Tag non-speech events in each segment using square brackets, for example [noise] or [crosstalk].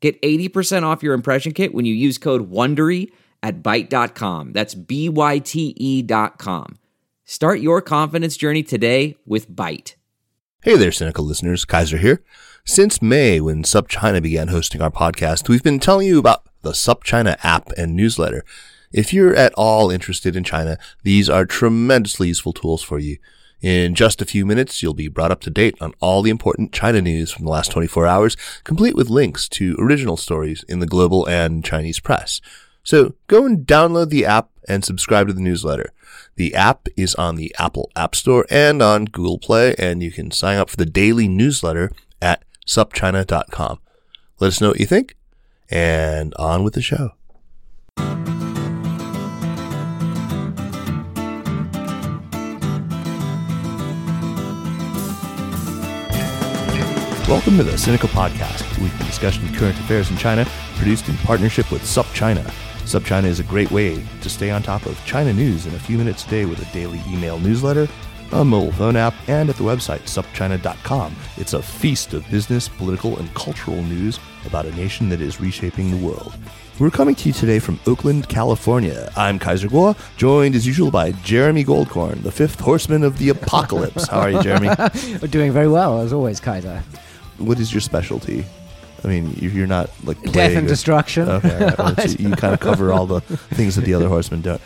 Get 80% off your impression kit when you use code WONDERY at Byte.com. That's B-Y-T-E dot com. Start your confidence journey today with Byte. Hey there, Sinica listeners. Kaiser here. Since May, when SupChina began hosting our podcast, we've been telling you about the SupChina app and newsletter. If you're at all interested in China, these are tremendously useful tools for you. In just a few minutes, you'll be brought up to date on all the important China news from the last 24 hours, complete with links to original stories in the global and Chinese press. So go and download the app and subscribe to the newsletter. The app is on the Apple App Store and on Google Play, and you can sign up for the daily newsletter at supchina.com. Let us know what you think, and on with the show. Welcome to the Sinica Podcast, a weekly discussion of current affairs in China, produced in partnership with SupChina. SupChina is a great way to stay on top of China news in a few minutes a day with a daily email newsletter, a mobile phone app, and at the website supchina.com. It's a feast of business, political, and cultural news about a nation that is reshaping the world. We're coming to you today from Oakland, California. I'm Kaiser Kuo, joined as usual by Jeremy Goldkorn, the fifth horseman of the apocalypse. How are you, Jeremy? [laughs] We're doing very well, as always, Kaiser. What is your specialty? I mean, you- you're not like Death plague and or- destruction. Okay, right. [laughs] Well, so you kind of cover all the [laughs] things that the other horsemen don't.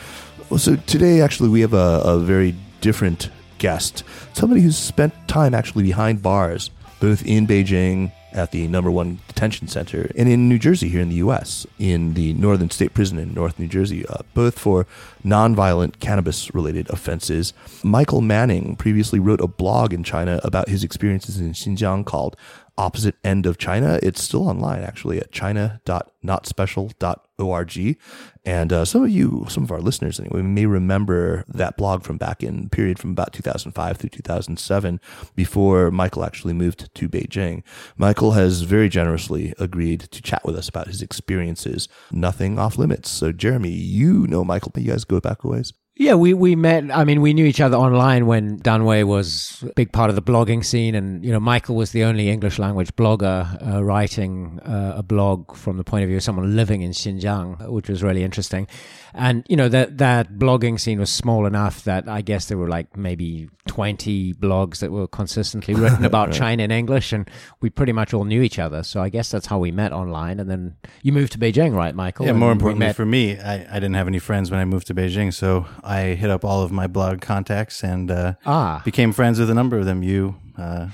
Well, so today, actually, we have a, a very different guest. Somebody who's spent time actually behind bars, both in Beijing at the number one detention center and in New Jersey here in the U.S. in the Northern State Prison in North New Jersey, uh, both for nonviolent cannabis-related offenses. Michael Manning previously wrote a blog in China about his experiences in Xinjiang called opposite end of China. It's still online actually at china.notspecial.org. And uh, some of you, some of our listeners anyway, may remember that blog from back in period from about 2005 through 2007 before Michael actually moved to Beijing. Michael has very generously agreed to chat with us about his experiences. Nothing off limits. So Jeremy, you know Michael, you guys go back a ways. Yeah, we, we met. I mean, we knew each other online when Danwei was a big part of the blogging scene. And, you know, Michael was the only English language blogger uh, writing uh, a blog from the point of view of someone living in Xinjiang, which was really interesting. And, you know, that, that blogging scene was small enough that I guess there were like maybe 20 blogs that were consistently written about [laughs] China in English. And we pretty much all knew each other. So I guess that's how we met online. And then you moved to Beijing, right, Michael? Yeah, And more importantly met- for me, I, I didn't have any friends when I moved to Beijing, so I hit up all of my blog contacts and uh, Ah. became friends with a number of them. You uh,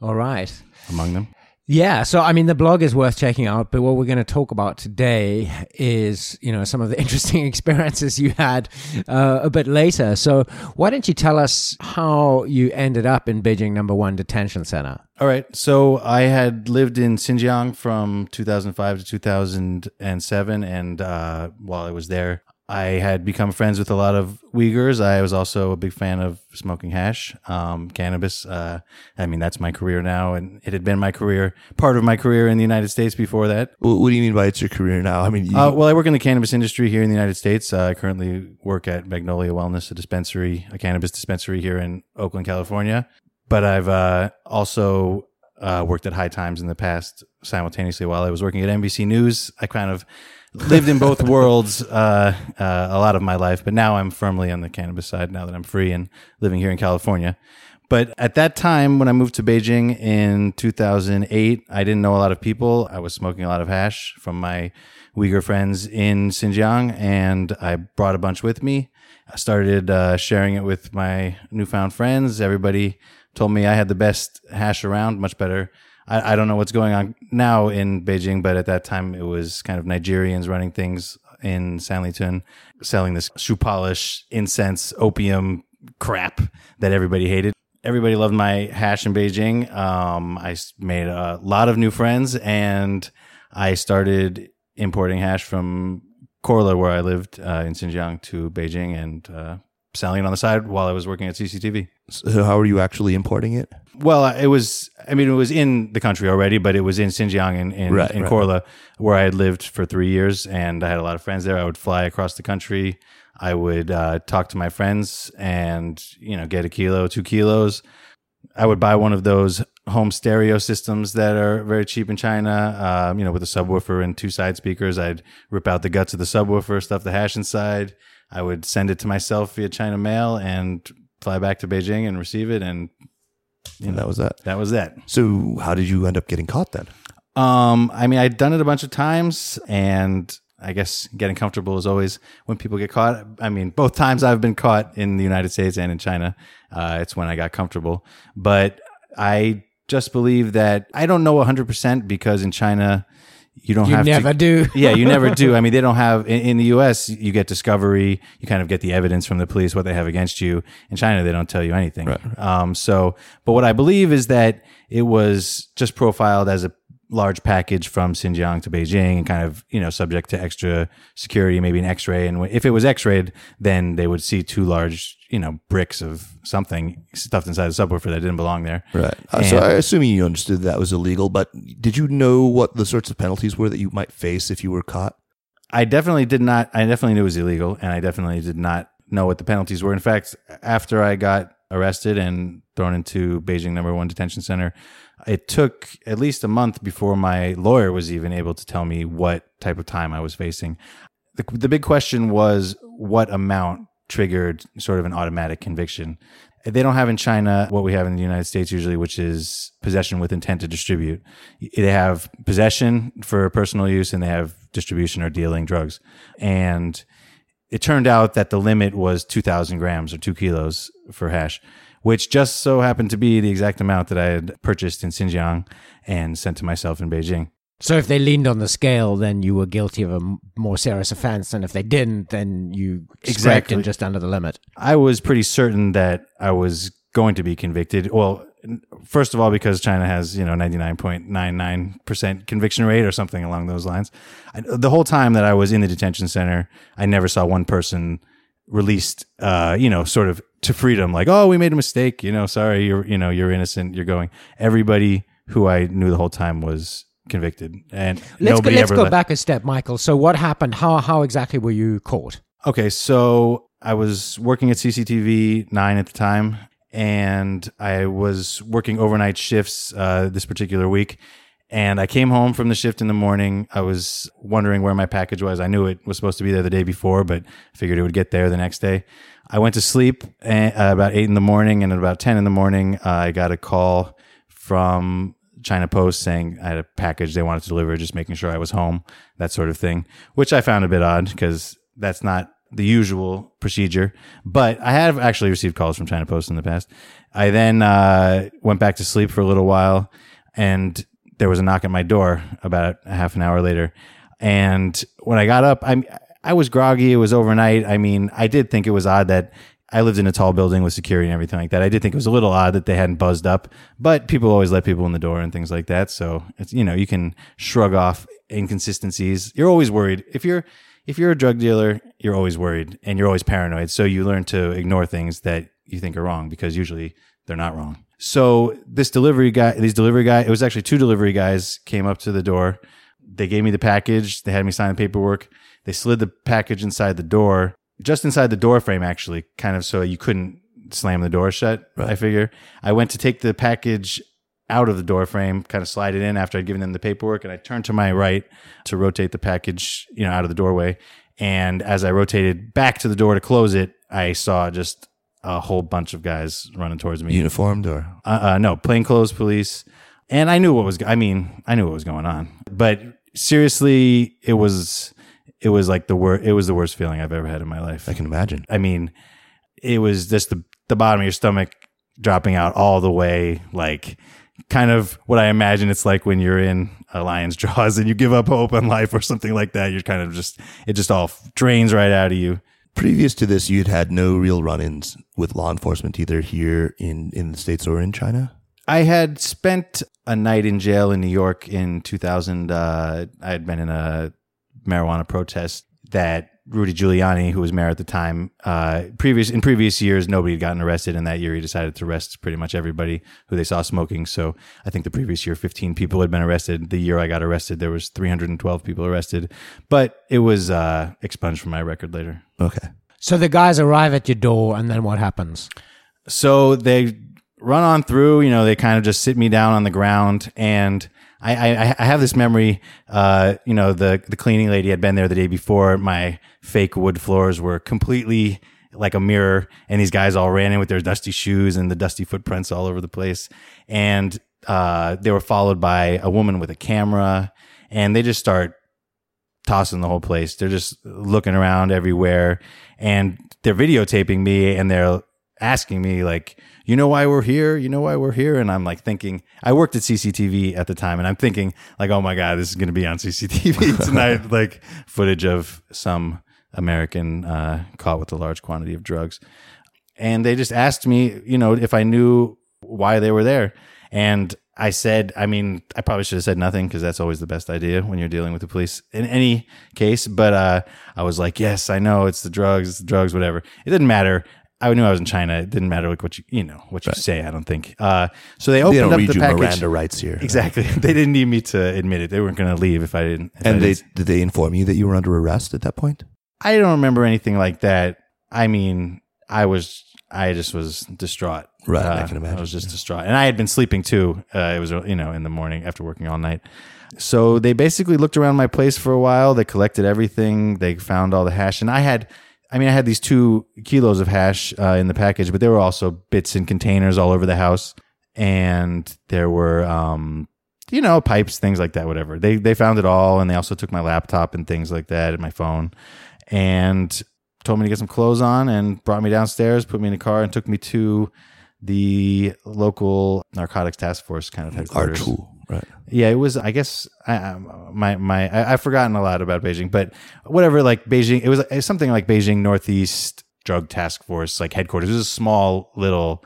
All right. among them. Yeah, so I mean, the blog is worth checking out. But what we're going to talk about today is, you know, some of the [laughs] interesting experiences you had uh, a bit later. So why don't you tell us how you ended up in Beijing Number One Detention Center? All right. So I had lived in Xinjiang from 2005 to 2007. And uh, while I was there, I had become friends with a lot of Uyghurs. I was also a big fan of smoking hash, um, cannabis. Uh, I mean, that's my career now. And it had been my career, part of my career in the United States before that. What do you mean by it's your career now? I mean, you, Uh, well, I work in the cannabis industry here in the United States. Uh, I currently work at Magnolia Wellness, a dispensary, a cannabis dispensary here in Oakland, California. But I've uh, also uh, worked at High Times in the past simultaneously while I was working at NBC News. I kind of lived in both worlds uh, uh, a lot of my life, but now I'm firmly on the cannabis side now that I'm free and living here in California. But at that time, when I moved to Beijing in 2008, I didn't know a lot of people. I was smoking a lot of hash from my Uyghur friends in Xinjiang, and I brought a bunch with me. I started uh, sharing it with my newfound friends. Everybody told me I had the best hash around, much better. I, I don't know what's going on now in Beijing, but at that time it was kind of Nigerians running things in Sanlitun, selling this shoe polish, incense, opium crap that everybody hated. Everybody loved my hash in Beijing. Um, I made a lot of new friends and I started importing hash from Korla, where I lived uh, in Xinjiang, to Beijing and uh, selling it on the side while I was working at CCTV. So how are you actually importing it? Well, it was. I mean, it was in the country already, but it was in Xinjiang in in, Right, in right. Korla, where I had lived for three years, and I had a lot of friends there. I would fly across the country. I would uh, talk to my friends, and you know, get a kilo, two kilos. I would buy one of those home stereo systems that are very cheap in China. Um, you know, with a subwoofer and two side speakers. I'd rip out the guts of the subwoofer, stuff the hash inside. I would send it to myself via China mail and fly back to Beijing and receive it, and And that was that. that was that. So how did you end up getting caught then? Um, I mean, I'd done it a bunch of times, and I guess getting comfortable is always when people get caught. I mean, both times I've been caught in the United States and in China, uh, it's when I got comfortable. But I just believe that I don't know 100% because in China, you don't You have never to, do. [laughs] yeah, you never do. I mean, they don't have in, in the U.S. You get discovery. You kind of get the evidence from the police what they have against you. In China, they don't tell you anything. Um, so, but what I believe is that it was just profiled as a large package from Xinjiang to Beijing and kind of you know subject to extra security, maybe an X-ray. And if it was X-rayed, then they would see two large you know bricks of something stuffed inside the subwoofer that didn't belong there. Right. Uh, so I assuming you understood that was illegal, but did you know what the sorts of penalties were that you might face if you were caught? I definitely did not. I definitely knew it was illegal, and I definitely did not know what the penalties were. In fact, after I got arrested and thrown into Beijing Number One Detention Center, it took at least a month before my lawyer was even able to tell me what type of time I was facing. The, the big question was what amount triggered sort of an automatic conviction. They don't have in China what we have in the United States usually, which is possession with intent to distribute. They have possession for personal use and they have distribution or dealing drugs. And it turned out that the limit was 2,000 grams or two kilos for hash, which just so happened to be the exact amount that I had purchased in Xinjiang and sent to myself in Beijing. So if they leaned on the scale, then you were guilty of a more serious offense, and if they didn't, then you Exactly. in just under the limit. I was pretty certain that I was going to be convicted. Well, first of all, because China has, you know, 99.99% conviction rate or something along those lines. I, the whole time that I was in the detention center, I never saw one person released, uh, you know, sort of to freedom, like, oh, we made a mistake, you know, sorry, you're, you know, you're innocent, you're going. Everybody who I knew the whole time was convicted and Let's go, let's go let- back a step, Michael. So what happened? How how exactly were you caught? Okay, so I was working at CCTV 9 at the time, and I was working overnight shifts uh, this particular week. And I came home from the shift in the morning. I was wondering where my package was. I knew it was supposed to be there the day before, but figured it would get there the next day. I went to sleep uh, about 8 in the morning, and at about 10 in the morning, uh, I got a call from China Post saying I had a package they wanted to deliver, just making sure I was home, that sort of thing, which I found a bit odd because that's not the usual procedure. But I have actually received calls from China Post in the past. I then uh, went back to sleep for a little while, and there was a knock at my door about a half an hour later. And when I got up, I I was groggy. It was overnight. I mean, I did think it was odd that I lived in a tall building with security and everything like that. I did think it was a little odd that they hadn't buzzed up, but people always let people in the door and things like that. So it's you know you can shrug off inconsistencies. You're always worried if you're if you're a drug dealer, you're always worried and you're always paranoid. So you learn to ignore things that you think are wrong because usually they're not wrong. So this delivery guy, these delivery guy, it was actually two delivery guys came up to the door. They gave me the package. They had me sign the paperwork. They slid the package inside the door, just inside the door frame, actually, kind of so you couldn't slam the door shut. I figure. I went to take the package out of the door frame, kind of slide it in after I'd given them the paperwork, and I turned to my right to rotate the package, you know, out of the doorway. And as I rotated back to the door to close it, I saw just a whole bunch of guys running towards me. Uniformed or Uh, uh, no, plainclothes police. And I knew what was, I mean, I knew what was going on. But seriously, it was, it was like the worst, it was the worst feeling I've ever had in my life. I can imagine. I mean, it was just the, the bottom of your stomach dropping out all the way, like kind of what I imagine it's like when you're in a lion's [laughs] jaws and you give up hope on life or something like that. You're kind of just, it just all drains right out of you. Previous to this, you'd had no real run-ins with law enforcement either here in in the states or in China. I had spent a night in jail in New York in 2000. Uh, I had been in a marijuana protest that Rudy Giuliani, who was mayor at the time, uh, previous in previous years, nobody had gotten arrested, and that year he decided to arrest pretty much everybody who they saw smoking. So I think the previous year, 15 people had been arrested. The year I got arrested, there was 312 people arrested, but it was uh, expunged from my record later. Okay. So the guys arrive at your door, and then what happens? So they run on through. You know, they kind of just sit me down on the ground, and I, I, I have this memory. Uh, you know, the the cleaning lady had been there the day before. My fake wood floors were completely like a mirror, and these guys all ran in with their dusty shoes and the dusty footprints all over the place. And uh, they were followed by a woman with a camera, and they just start tossing the whole place. They're just looking around everywhere, and they're videotaping me, and they're asking me like, "You know why we're here? You know why we're here?" And I'm like thinking, I worked at CCTV at the time, and I'm thinking like, "Oh my god, this is going to be on CCTV [laughs] tonight!" like footage of some American uh, caught with a large quantity of drugs, and they just asked me, you know, if I knew why they were there, and I said, I mean, I probably should have said nothing because that's always the best idea when you're dealing with the police in any case. But uh, I was like, yes, I know it's the drugs, it's the drugs, whatever. It didn't matter. I knew I was in China. It didn't matter like what you, you know, what you say. I don't think. Uh, so they opened They don't up read the you package. Miranda rights here. Exactly. [laughs] they didn't need me to admit it. They weren't going to leave if I didn't. if I And they didn't- did they inform you that you were under arrest at that point? I don't remember anything like that. I mean, I was, I just was distraught. Right, I Uh, can imagine, I was just distraught, and I had been sleeping too. Uh, it was, you know, in the morning after working all night. So they basically looked around my place for a while. They collected everything. They found all the hash, and I had, I mean, I had these two kilos of hash uh, in the package, but there were also bits in containers all over the house, and there were, um, you know, pipes, things like that, whatever. They they found it all, and they also took my laptop and things like that, and my phone, and told me to get some clothes on, and brought me downstairs, put me in a car, and took me to the local narcotics task force kind of headquarters. R2, right. Yeah, it was. I guess I, my my I, I've forgotten a lot about Beijing, but whatever. Like Beijing, it was it was something like Beijing Northeast Drug Task Force, like headquarters. It was a small little.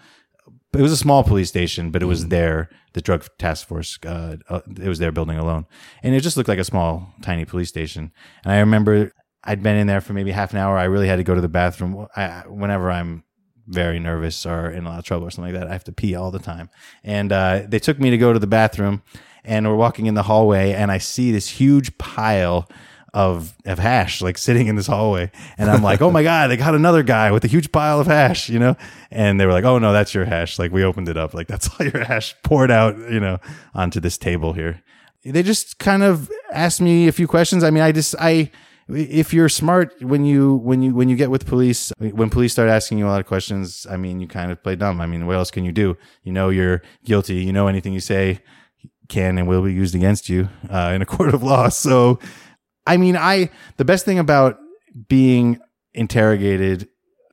It was a small police station, but it was there. The drug task force. Uh, uh, it was their building alone, and it just looked like a small, tiny police station. And I remember I'd been in there for maybe half an hour. I really had to go to the bathroom. I, whenever I'm very nervous or in a lot of trouble or something like that. I have to pee all the time. And uh, they took me to go to the bathroom, and we're walking in the hallway, and I see this huge pile of of hash like sitting in this hallway, and I'm like, oh my god, they got another guy with a huge pile of hash, you know? And they were like, oh no, that's your hash. Like we opened it up, like that's [laughs] all your hash poured out, you know, onto this table here. They just kind of asked me a few questions. I mean, I just I if you're smart when you when you when you get with police when police start asking you a lot of questions i mean you kind of play dumb. I mean what else can you do? You know you're guilty. You know anything you say can and will be used against you uh, in a [laughs] court of law. So i mean i the best thing about being interrogated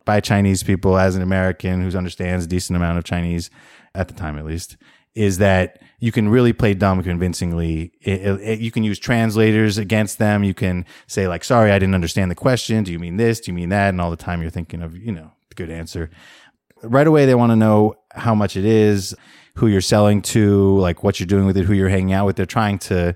by chinese people as an american who understands a decent amount of chinese at the time at least is that you can really play dumb convincingly. It, it- you can use translators against them. You can say like, "Sorry, I didn't understand the question. Do you mean this? Do you mean that?" And all the time you're thinking of, you know, the good answer. Right away, they want to know how much it is, who you're selling to, like what you're doing with it, who you're hanging out with. They're trying to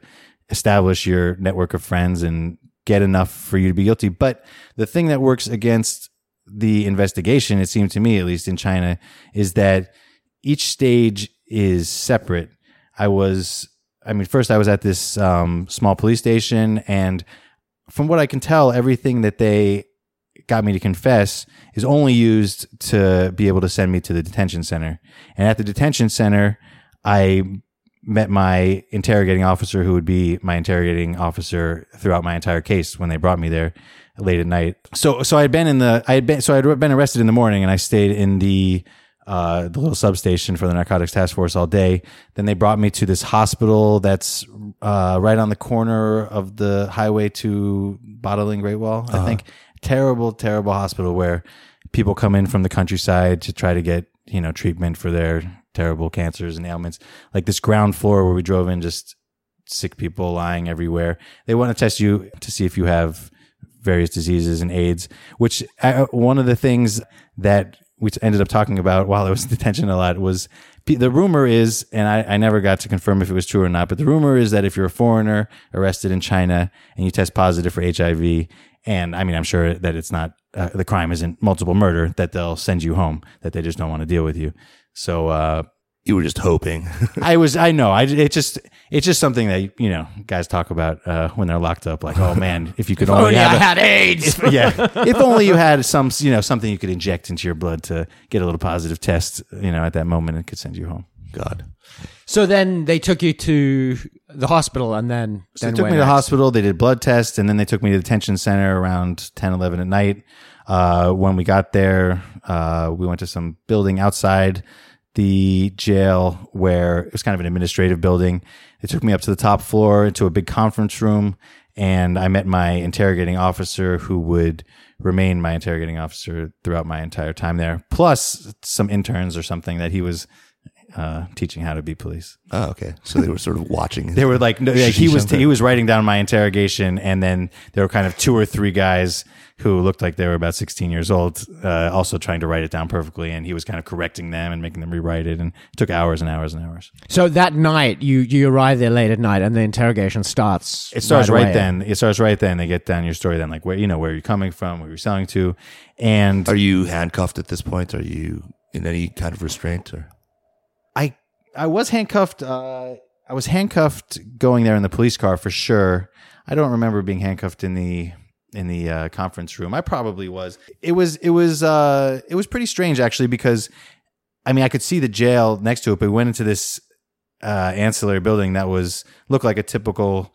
establish your network of friends and get enough for you to be guilty. But the thing that works against the investigation, it seemed to me, at least in China, is that each stage is separate. I was, I mean, first I was at this um, small police station, and from what I can tell, everything that they got me to confess is only used to be able to send me to the detention center. And at the detention center, I met my interrogating officer, who would be my interrogating officer throughout my entire case when they brought me there late at night. So, so I had been in the, I had been, so I had been arrested in the morning, and I stayed in the uh, the little substation for the narcotics task force all day. Then they brought me to this hospital that's uh, right on the corner of the highway to Badaling Great Wall. I think terrible, terrible hospital where people come in from the countryside to try to get you know treatment for their terrible cancers and ailments. Like this ground floor where we drove in, just sick people lying everywhere. They want to test you to see if you have various diseases and AIDS, which uh, one of the things that we ended up talking about while I was in detention a lot was the rumor is, and I, I never got to confirm if it was true or not, but the rumor is that if you're a foreigner arrested in China and you test positive for HIV, and I mean, I'm sure that it's not uh, the crime isn't multiple murder, that they'll send you home, that they just don't want to deal with you. So uh, You were just hoping. [laughs] I was, I know, I it just it's just something that you know guys talk about uh, when they're locked up, like, oh man, if you could only Oh, yeah, have I a- had AIDS. yeah. If only you had some, you know, something you could inject into your blood to get a little positive test, you know, at that moment, it could send you home. God. so then they took you to the hospital, and then So then they took me to the hospital. They did blood tests, and then they took me to the detention center around 10, 11 at night. Uh, when we got there, uh, we went to some building outside the jail where it was kind of an administrative building. They took me up to the top floor into a big conference room, and I met my interrogating officer who would remain my interrogating officer throughout my entire time there, plus some interns or something that he was uh, teaching how to be police. Oh, okay. So they were sort of watching. They were like, no, like he was something. he was writing down my interrogation, and then there were kind of two or three guys who looked like they were about 16 years old, uh, also trying to write it down perfectly, and he was kind of correcting them and making them rewrite it, and it took hours and hours and hours. So that night, you you arrive there late at night, and the interrogation starts. It starts right, away. then. It starts right then. They get down your story then, like where you know where you're coming from, where you're selling to, and Are you handcuffed at this point? Are you in any kind of restraint? Or I I was handcuffed. Uh, I was handcuffed going there in the police car for sure. I don't remember being handcuffed in the in the uh, conference room. I probably was. It was it was uh, it was pretty strange actually because I mean I could see the jail next to it, but we went into this uh, ancillary building that was looked like a typical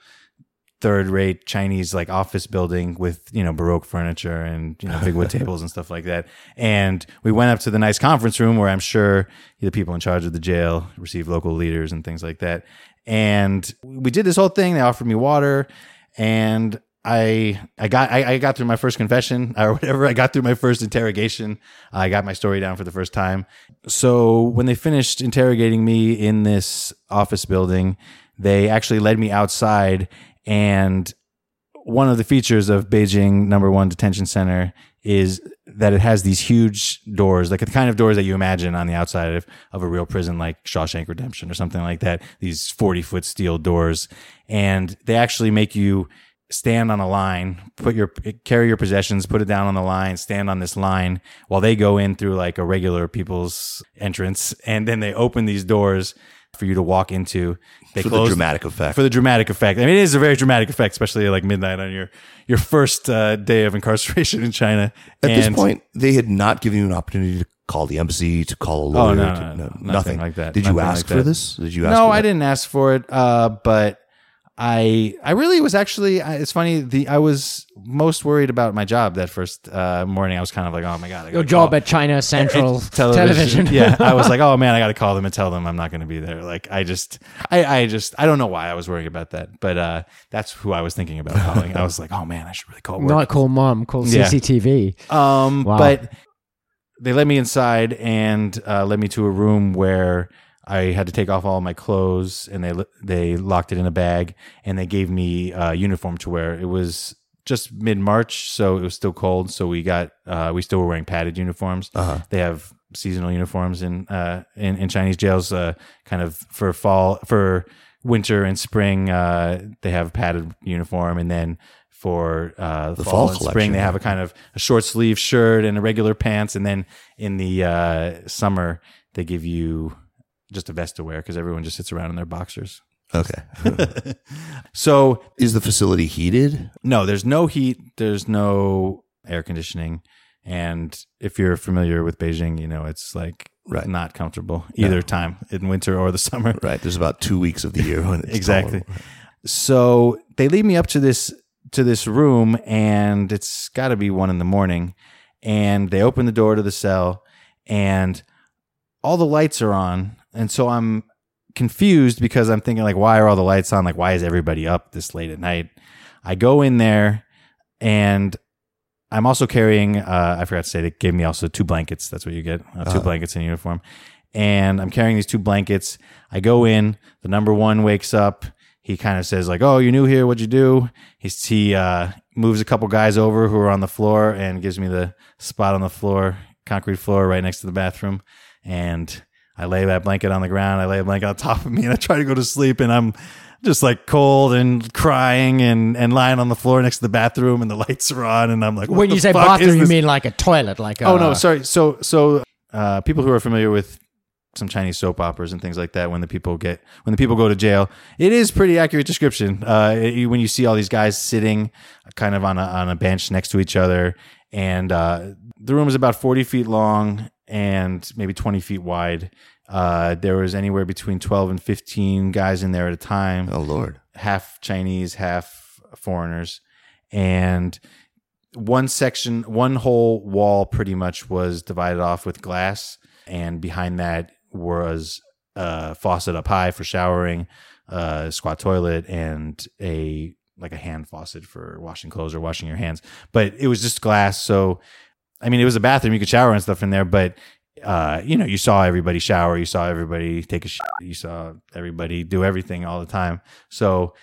third rate Chinese like office building with, you know, Baroque furniture and, you know, big wood [laughs] tables and stuff like that. And we went up to the nice conference room where I'm sure the people in charge of the jail receive local leaders and things like that. And we did this whole thing. They offered me water and I I got I, I got through my first confession [laughs] or whatever. I got through my first interrogation. I got my story down for the first time. So when they finished interrogating me in this office building, they actually led me outside and one of the features of Beijing number one detention center is that it has these huge doors, like the kind of doors that you imagine on the outside of, of a real prison, like Shawshank Redemption or something like that. These 40 foot steel doors. And they actually make you stand on a line, put your, carry your possessions, put it down on the line, stand on this line while they go in through like a regular people's entrance. And then they open these doors for you to walk into. They for the dramatic effect. for the dramatic effect. I mean, it is a very dramatic effect, especially like midnight on your your first uh, day of incarceration in China. At this point, they had not given you an opportunity to call the embassy, to call a lawyer. Oh, no, to- no, no, nothing nothing like that. Did you ask like for this? Did you ask for no, I didn't ask for it, uh, but I I really was actually. I- It's funny. The I was most worried about my job that first uh, morning. I was kind of like, oh my god, I Your job call- at China Central [laughs] television. Television. yeah, I was [laughs] like, oh man, I got to call them and tell them I'm not going to be there. Like, I just, I, I just, I don't know why I was worrying about that, but uh, that's who I was thinking about [laughs] calling. I was like, oh man, I should really call work. Not call mom, call Yeah. CCTV. Um, Wow. but they let me inside and uh, led me to a room where I had to take off all my clothes, and they they locked it in a bag, and they gave me a uniform to wear. It was just mid March, so it was still cold. So we got uh, we still were wearing padded uniforms. Uh-huh. They have seasonal uniforms in uh, in, in Chinese jails, uh, kind of for fall for winter and spring. Uh, they have padded uniform, and then for uh, The fall, fall and spring they have a kind of a short sleeve shirt and a regular pants, and then in the uh, summer they give you just a vest to wear because everyone just sits around in their boxers. Okay. [laughs] So Is the facility heated? no, there's no heat, there's no air conditioning, and if you're familiar with Beijing, you know it's like Right. not comfortable either time in winter or the summer. Right. There's about two weeks of the year when it's Exactly. tolerable. So they lead me up to this to this room, and it's got to be one in the morning. And they open the door to the cell, and all the lights are on, and so I'm confused because I'm thinking like, why are all the lights on? Like, why is everybody up this late at night? I go in there, and I'm also carrying. Uh, I forgot to say they gave me also two blankets. That's what you get, uh, 2 Uh-huh. blankets in uniform. And I'm carrying these two blankets. I go in. The number one wakes up. He kind of says like, "Oh, you're new here. What'd you do?" He's, he uh, moves a couple guys over who are on the floor and gives me the spot on the floor, concrete floor, right next to the bathroom. And I lay that blanket on the ground. I lay a blanket on top of me, and I try to go to sleep, and I'm just like cold and crying and, and lying on the floor next to the bathroom, and the lights are on, and I'm like, what when you say bathroom, you mean like a toilet, like a, Oh no, sorry. So so uh, people who are familiar with some Chinese soap operas and things like that, when the people get when the people go to jail, it is pretty accurate description. Uh, it- when you see all these guys sitting kind of on a on a bench next to each other, and uh, the room is about forty feet long and maybe twenty feet wide. Uh, there was anywhere between twelve and fifteen guys in there at a time Oh Lord. half Chinese, half foreigners, and one section, one whole wall, pretty much was divided off with glass, and behind that was a faucet up high for showering, a squat toilet, and a like a hand faucet for washing clothes or washing your hands. But it was just glass, so I mean, it was a bathroom. You could shower and stuff in there, but uh, you know, you saw everybody shower, you saw everybody take a shit, you saw everybody do everything all the time. So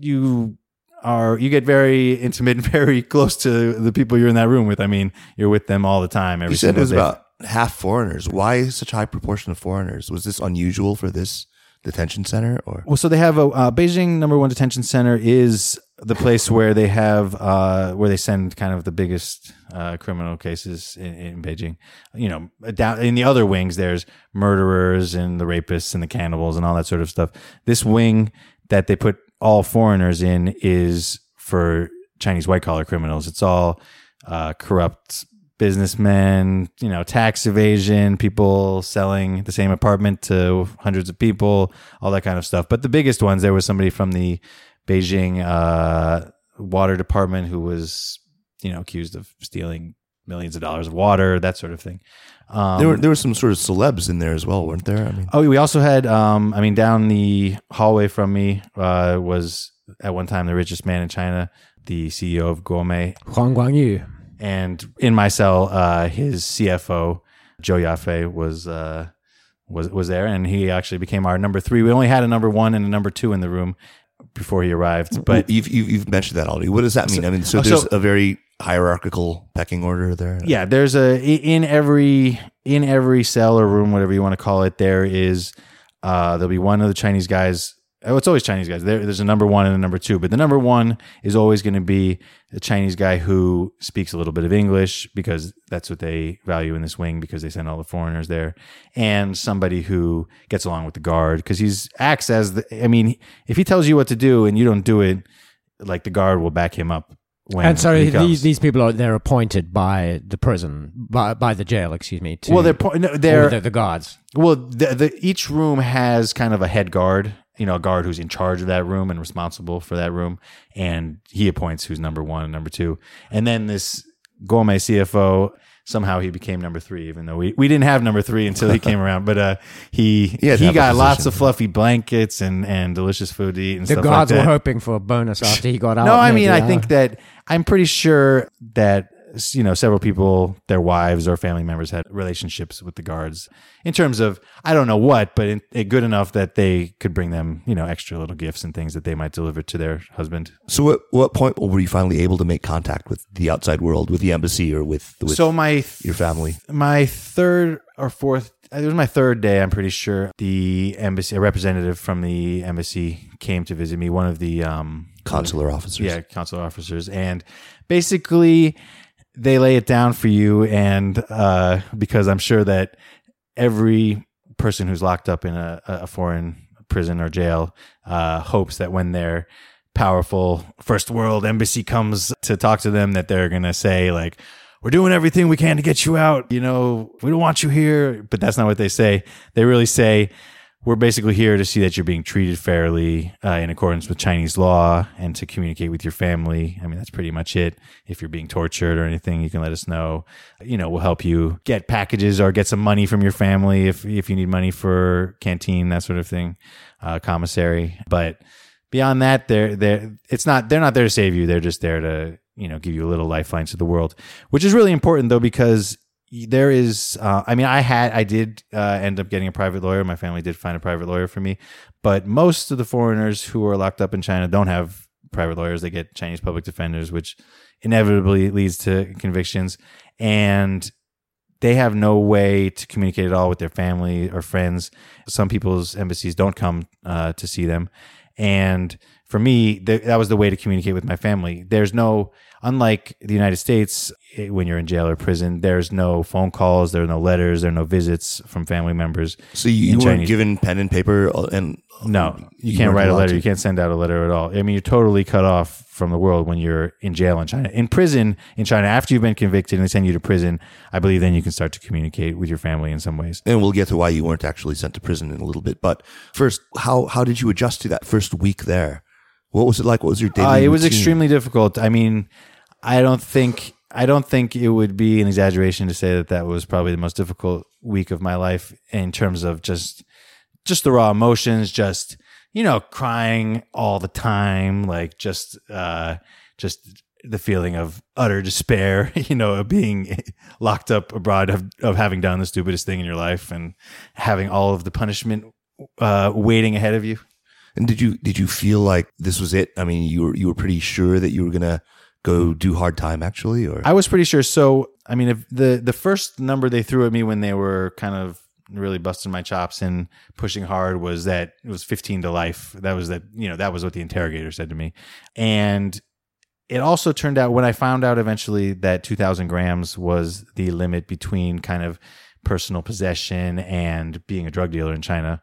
you are you get very intimate and [laughs] very close to the people you're in that room with. I mean, you're with them all the time. Every You said it was day. about half foreigners. Why such high proportion of foreigners? Was this unusual for this detention center or Well, so they have a uh, Beijing number one detention center is the place where they have uh, where they send kind of the biggest uh, criminal cases in, in Beijing. You know, down in the other wings, there's murderers and the rapists and the cannibals and all that sort of stuff. This wing that they put all foreigners in is for Chinese white collar criminals. It's all uh, corrupt businessmen, you know, tax evasion, people selling the same apartment to hundreds of people, all that kind of stuff. But the biggest ones, there was somebody from the Beijing uh, water department who was, you know, accused of stealing millions of dollars of water, that sort of thing. Um, there were there were some sort of celebs in there as well, weren't there? I mean, Oh, we also had. Um, I mean, down the hallway from me uh, was at one time the richest man in China, the CEO of Gome, Huang Guangyu. and in my cell, uh, his CFO Zhou Yafei was uh, was was there, and he actually became our number three. We only had a number one and a number two in the room before he arrived, but you've you've, you've mentioned that already. What does that mean? I mean, so there's so- a very hierarchical pecking order there. yeah there's a in every in every cell or room whatever you want to call it there is uh there'll be one of the chinese guys oh it's always chinese guys there, there's a number one and a number two but the number one is always going to be a chinese guy who speaks a little bit of english because that's what they value in this wing because they send all the foreigners there and somebody who gets along with the guard because he's acts as the i mean if he tells you what to do and you don't do it like the guard will back him up when And so he these, these people are they're appointed by the prison, by, by the jail, excuse me. To, well they're no, they're the, the guards. Well, the, the each room has kind of a head guard, you know, a guard who's in charge of that room and responsible for that room, and he appoints who's number one and number two. And then this Gome CFO somehow he became number three, even though we, we didn't have number three until he came [laughs] around. But uh, he He he got lots of fluffy blankets and and delicious food to eat and The stuff guards like were hoping for a bonus after he got [laughs] out. No, I mean, I think that I'm pretty sure that you know several people, their wives or family members, had relationships with the guards in terms of I don't know what, but in, it good enough that they could bring them you know extra little gifts and things that they might deliver to their husband. So, what what point were you finally able to make contact with the outside world, with the embassy, or with, with so my th- your family? my third or fourth it was my third day i'm pretty sure the embassy a representative from the embassy came to visit me one of the um Consular officers. yeah consular officers and basically they lay it down for you and uh because i'm sure that every person who's locked up in a, a foreign prison or jail uh hopes that when their powerful first world embassy comes to talk to them that they're gonna say like we're doing everything we can to get you out. You know we don't want you here. But that's not what they say. They really say we're basically here to see that you're being treated fairly uh, in accordance with Chinese law and to communicate with your family. I mean, that's pretty much it. If you're being tortured or anything, you can let us know. You know, we'll help you get packages or get some money from your family if if you need money for canteen, that sort of thing, uh, commissary. But beyond that, they're they're it's not they're not there to save you. They're just there to you know give you a little lifeline to the world, which is really important though because there is uh, i mean i had i did uh, end up getting a private lawyer. My family did find a private lawyer for me. But most of the foreigners who are locked up in china don't have private lawyers. They get chinese public defenders which inevitably leads to convictions. And they have no way to communicate at all with their family or friends. Some people's embassies don't come uh, to see them, and for me, th- that was the way to communicate with my family. There's no, unlike the United States, eh, when you're in jail or prison, there's no phone calls, there are no letters, there are no visits from family members. So you, you weren't given pen and paper uh, and No, you, You can't write a letter. to. You can't send out a letter at all. I mean, you're totally cut off from the world when you're in jail in China. In prison in China, after you've been convicted and they send you to prison, I believe then you can start to communicate with your family in some ways. and we'll get to why you weren't actually sent to prison in a little bit. But first, how how did you adjust to that first week there? What was it like? What was your daily? Uh, it was routine? extremely difficult. I mean, I don't think I don't think it would be an exaggeration to say that that was probably the most difficult week of my life in terms of just just the raw emotions, just you know, crying all the time, like just uh, just the feeling of utter despair, [laughs] you know, of being [laughs] locked up abroad, of of having done the stupidest thing in your life, and having all of the punishment uh, waiting ahead of you. And did you did you feel like this was it? I mean, you were you were pretty sure that you were gonna go do hard time actually, or I was pretty sure. So, I mean, if the the first number they threw at me when they were kind of really busting my chops and pushing hard was that it was 15 to life. That was that, you know, that was what the interrogator said to me. And it also turned out when I found out eventually that 2000 grams was the limit between kind of personal possession and being a drug dealer in China,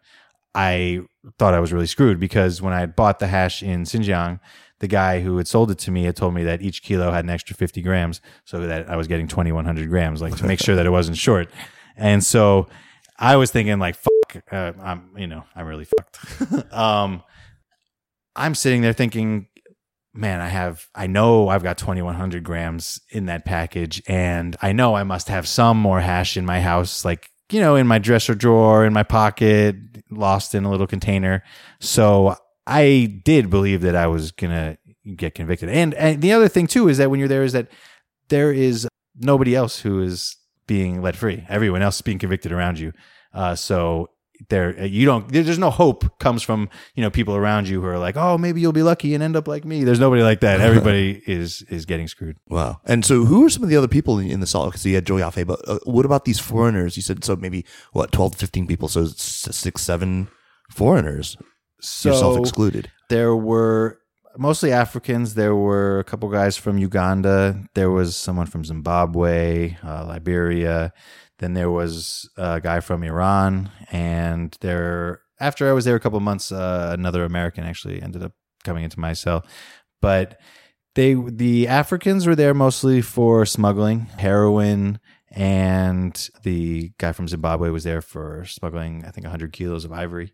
I thought I was really screwed because when I had bought the hash in Xinjiang, the guy who had sold it to me had told me that each kilo had an extra 50 grams so that I was getting 2100 grams, like to make sure that it wasn't short. And so I was thinking like, fuck, uh, I'm, you know, I'm really fucked. [laughs] um, I'm sitting there thinking, man, I have, I know I've got 2100 grams in that package and I know I must have some more hash in my house, like, you know, in my dresser drawer, in my pocket, lost in a little container. So I did believe that I was to get convicted. And, and the other thing too is that when you're there is that there is nobody else who is being let free. Everyone else is being convicted around you. Uh, so there, you don't. There's no hope comes from you know people around you who are like, oh, maybe you'll be lucky and end up like me. There's nobody like that. Everybody [laughs] is is getting screwed. wow. And so, who are some of the other people in the salt? Because you had Zhou Yafei, but uh, what about these foreigners? You said so maybe what 12, 15 people, so six, seven foreigners, yourself excluded there were mostly Africans. There were a couple guys from Uganda. There was someone from Zimbabwe, uh, Liberia. Then there was a guy from Iran, and there. After I was there a couple months, uh, another American actually ended up coming into my cell, but they the Africans were there mostly for smuggling heroin, and the guy from Zimbabwe was there for smuggling, I think, 100 kilos of ivory,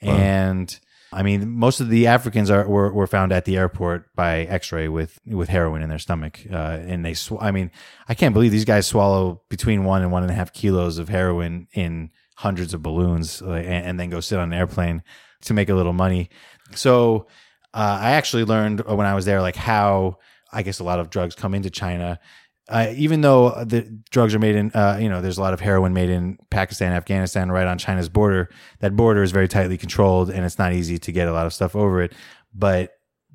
and. I mean, most of the Africans are were, were found at the airport by X-ray with with heroin in their stomach, uh, and they. Sw- I mean, I can't believe these guys swallow between one and one and a half kilos of heroin in hundreds of balloons, uh, and, and then go sit on an airplane to make a little money. So, uh, I actually learned when I was there, like how I guess a lot of drugs come into China. Uh, even though the drugs are made in, uh, you know, there's a lot of heroin made in Pakistan, Afghanistan, right on China's border. That border is very tightly controlled, and it's not easy to get a lot of stuff over it. But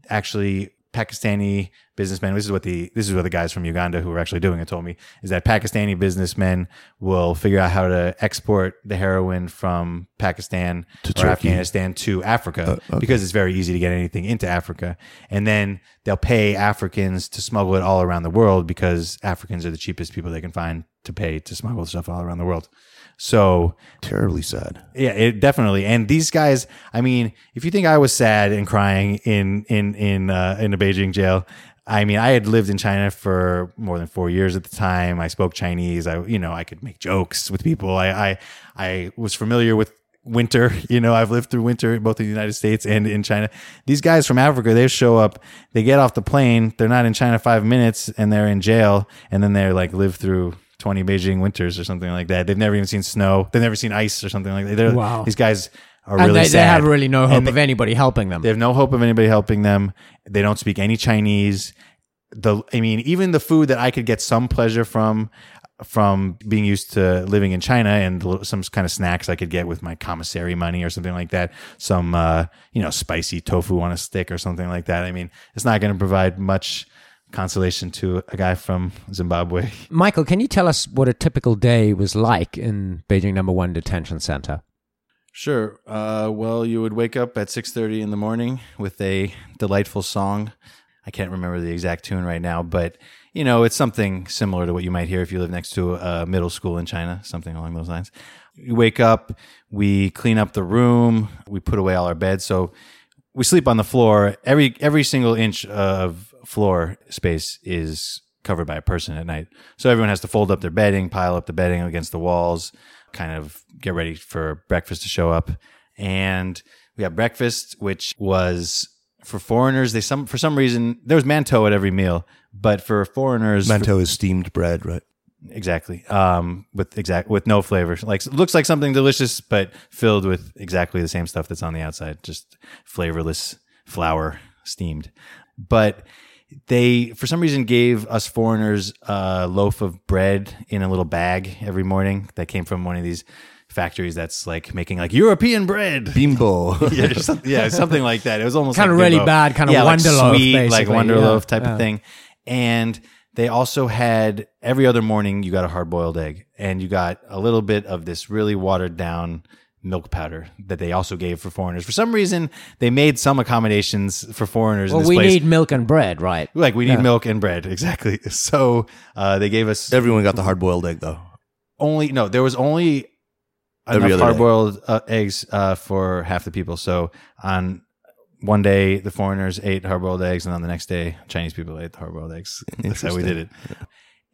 actually, Pakistani businessmen. This is what the this is what the guys from Uganda who were actually doing it told me is that Pakistani businessmen will figure out how to export the heroin from Pakistan To or Turkey. Afghanistan to Africa Uh, okay. because it's very easy to get anything into Africa, and then they'll pay Africans to smuggle it all around the world because Africans are the cheapest people they can find to pay to smuggle stuff all around the world. So Terribly sad. yeah, it definitely. And these guys, I mean, if you think I was sad and crying in in in uh, in a Beijing jail, I mean, I had lived in China for more than four years at the time. I spoke Chinese. I you know I could make jokes with people. I I, I was familiar with winter. [laughs] You know, I've lived through winter both in the United States and in China. These guys from Africa, they show up, they get off the plane, they're not in China five minutes, and they're in jail, and then they're like live through. 20 Beijing winters or something like that. They've never even seen snow. They've never seen ice or something like that. They're, Wow. These guys are and really they, sad. they have really no hope And of anybody helping them. They have no hope of anybody helping them. They don't speak any Chinese. The I mean, even the food that I could get some pleasure from from being used to living in China and some kind of snacks I could get with my commissary money or something like that. Some uh, you know spicy tofu on a stick or something like that. I mean, it's not going to provide much consolation to a guy from Zimbabwe. [laughs] Michael, can you tell us what a typical day was like in Beijing Number One Detention Center? Sure. Uh, well, you would wake up at 6:30 in the morning with a delightful song. I can't remember the exact tune right now, but you know, it's something similar to what you might hear if you live next to a middle school in China, something along those lines. You wake up, we clean up the room, we put away all our beds. So we sleep on the floor. Every every single inch of floor space is covered by a person at night. So everyone has to fold up their bedding, pile up the bedding against the walls, kind of get ready for breakfast to show up. And we have breakfast, which was for foreigners. They some for some reason there was mantou at every meal, but for foreigners, Mantou is steamed bread, right? exactly um, with exact with no flavor. Like looks like something delicious, but filled with exactly the same stuff that's on the outside, just flavorless flour steamed. But they for some reason gave us foreigners a loaf of bread in a little bag every morning that came from one of these factories that's like making like European bread. Bimbo. [laughs] yeah, something, yeah, something like that. It was almost Kinda really bimbo. bad, kinda yeah, like Wonderloaf, sweet, like basically, Wonderloaf yeah, type yeah. of thing. And they also had every other morning you got a hard boiled egg, and you got a little bit of this really watered down milk powder that they also gave for foreigners. For some reason, they made some accommodations for foreigners in Well, this we place. need milk and bread, right? like we need Yeah. milk and bread, [laughs] exactly. So uh, they gave us Everyone got the hard boiled egg though. only no. There was only Every enough hard boiled uh, eggs uh, for half the people. So on one day, the foreigners ate hard boiled eggs, and on the next day, Chinese people ate the hard boiled eggs. That's how we did it.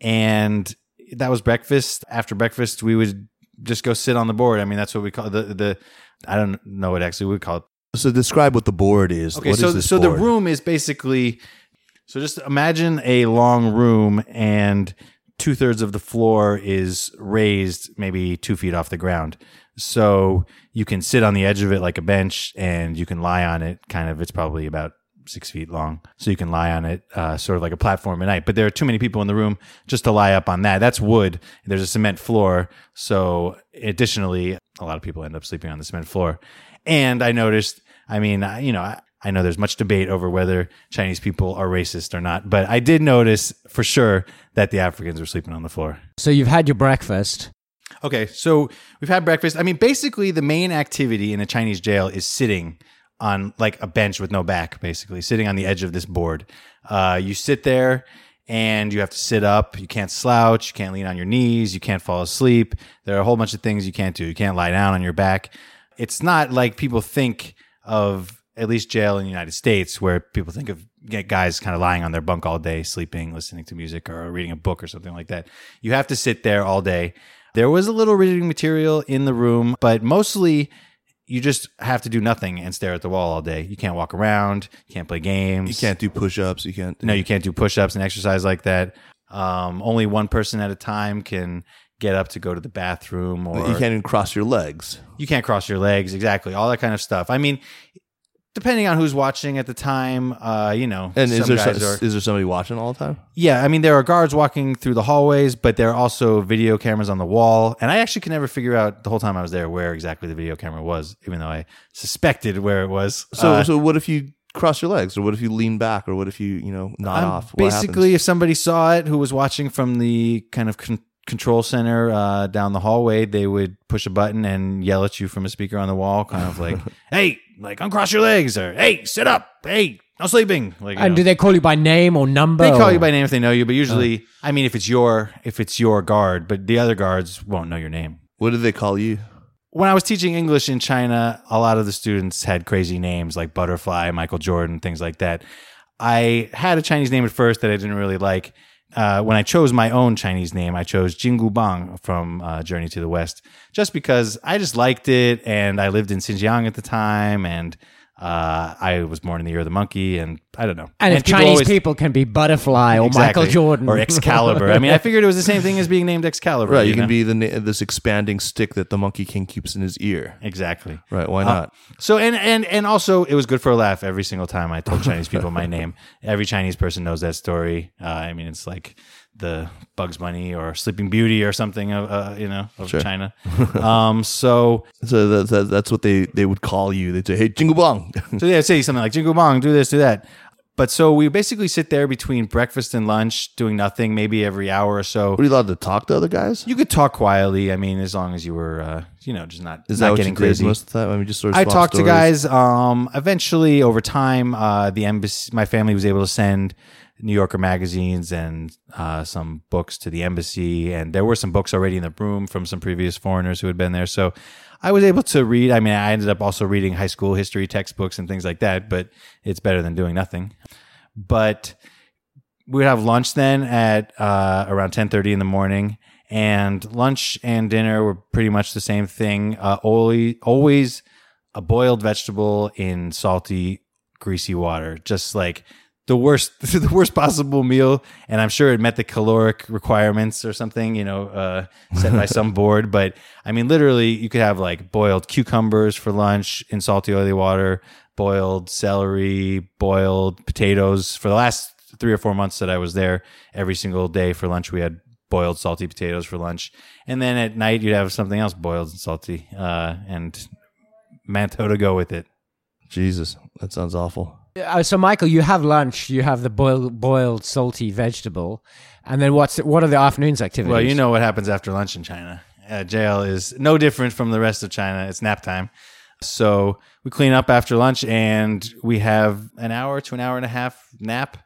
And that was breakfast. After breakfast, we would just go sit on the board. I mean, that's what we call the the. I don't know what actually we call it. So describe what the board is. Okay, What is so this so the room is basically so just imagine a long room and two thirds of the floor is raised maybe two feet off the ground. So you can sit on the edge of it like a bench and you can lie on it kind of it's probably about six feet long. So you can lie on it, uh, sort of like a platform at night. But there are too many people in the room just to lie up on that. That's wood. There's a cement floor. So additionally, a lot of people end up sleeping on the cement floor. And I noticed, I mean, I, you know, I, I know there's much debate over whether Chinese people are racist or not, but I did notice for sure that the Africans were sleeping on the floor. So you've had your breakfast. Okay, so we've had breakfast. I mean, basically, the main activity in a Chinese jail is sitting on like a bench with no back, basically sitting on the edge of this board. Uh, you sit there and you have to sit up. You can't slouch. You can't lean on your knees. You can't fall asleep. There are a whole bunch of things you can't do. You can't lie down on your back. It's not like people think of at least jail in the United States, where people think of guys kind of lying on their bunk all day, sleeping, listening to music, or reading a book or something like that. You have to sit there all day. There was a little reading material in the room, but mostly you just have to do nothing and stare at the wall all day. You can't walk around, you can't play games. You can't do push ups. You can't. No, you can't do push-ups and exercise like that. Um, only one person at a time can get up to go to the bathroom, or You can't even cross your legs. you can't cross your legs. Exactly, all that kind of stuff. I mean, depending on who's watching at the time, uh, you know, And is there so, are- is there somebody watching all the time? yeah, I mean, there are guards walking through the hallways, but there are also video cameras on the wall. And I actually could never figure out the whole time I was there where exactly the video camera was, even though I suspected where it was. So Uh, so what if you cross your legs, or what if you lean back, or what if you you know nod Um, off? What basically, happens? if somebody saw it who was watching from the kind of con- control center uh, down the hallway, they would push a button and yell at you from a speaker on the wall, kind of like, [laughs] "Hey, like uncross your legs," or "Hey, sit up," "Hey, no sleeping." Like, you And know. do they call you by name or number? They call or- you by name if they know you, but usually, oh. I mean, if it's your if it's your guard, but the other guards won't know your name. what did they call you? When I was teaching English in China, a lot of the students had crazy names like Butterfly, Michael Jordan, things like that. I had a Chinese name at first that I didn't really like. Uh, when I chose my own Chinese name, I chose Jingu Bang from uh, Journey to the West, just because I just liked it, and I lived in Xinjiang at the time, and uh, I was born in the year of the monkey, and I don't know. And, if people Chinese always- people can be Butterfly or Exactly. Michael Jordan or Excalibur. I mean, I figured it was the same thing as being named Excalibur. Right, you, can know? be the this expanding stick that the Monkey King keeps in his ear. exactly. Right? Why Uh, not? So and and and also it was good for a laugh every single time I told Chinese people my [laughs] name. Every Chinese person knows that story. Uh, I mean, it's like the Bugs Bunny or Sleeping Beauty or something of uh, you know of Sure. China. [laughs] um, so So that's that's what they they would call you. They'd say, "Hey, Jingle Bong." so they'd say something like Jingle Bong, do this, do that. But so we basically sit there between breakfast and lunch, doing nothing, maybe every hour or so. Were you allowed to talk to other guys? You could talk quietly. I mean, as long as you were, uh, you know, just not Is not that getting crazy. most of the time? I mean, just sort of I talked to guys. Um, eventually, over time, uh, the embassy, my family was able to send New Yorker magazines and uh, some books to the embassy, and there were some books already in the room from some previous foreigners who had been there. So I was able to read. I mean, I ended up also reading high school history textbooks and things like that, but it's better than doing nothing. But we would have lunch then at uh, around 10.30 in the morning and lunch and dinner were pretty much the same thing uh, always, always a boiled vegetable in salty greasy water just like the worst [laughs] the worst possible meal and i'm sure it met the caloric requirements or something you know uh, set by some [laughs] board but i mean literally you could have like boiled cucumbers for lunch in salty oily water boiled celery boiled potatoes. For the last three or four months that i was there every single day for lunch we had boiled salty potatoes for lunch. And then at night you'd have something else boiled and salty uh, and mantou to go with it. Jesus, that sounds awful. Uh, so, Michael, you have lunch. You have the boiled, boiled salty vegetable, and then what's what are the afternoons activities? Well, you know what happens after lunch in China. Uh, jail is no different from the rest of China. It's nap time. So we clean up after lunch and we have an hour to an hour and a half nap.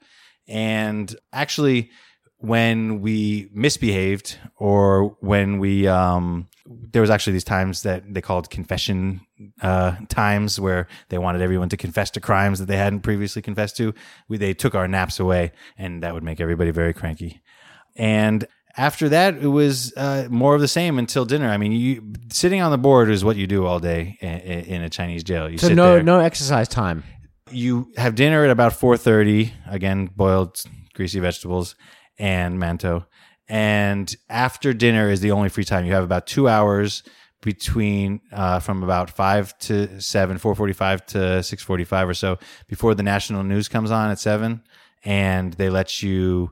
And actually, when we misbehaved or when we, um, there was actually these times that they called confession uh, times where they wanted everyone to confess to crimes that they hadn't previously confessed to. We, they took our naps away, and that would make everybody very cranky. And after that, it was uh, more of the same until dinner. I mean, you sitting on the board is what you do all day in, in a Chinese jail. You so sit no there. no exercise time. You have dinner at about four thirty. Again, boiled greasy vegetables and mantou. And after dinner is the only free time. You have about two hours between uh, from about five to seven, four forty-five to six forty-five or so before the national news comes on at seven, and they let you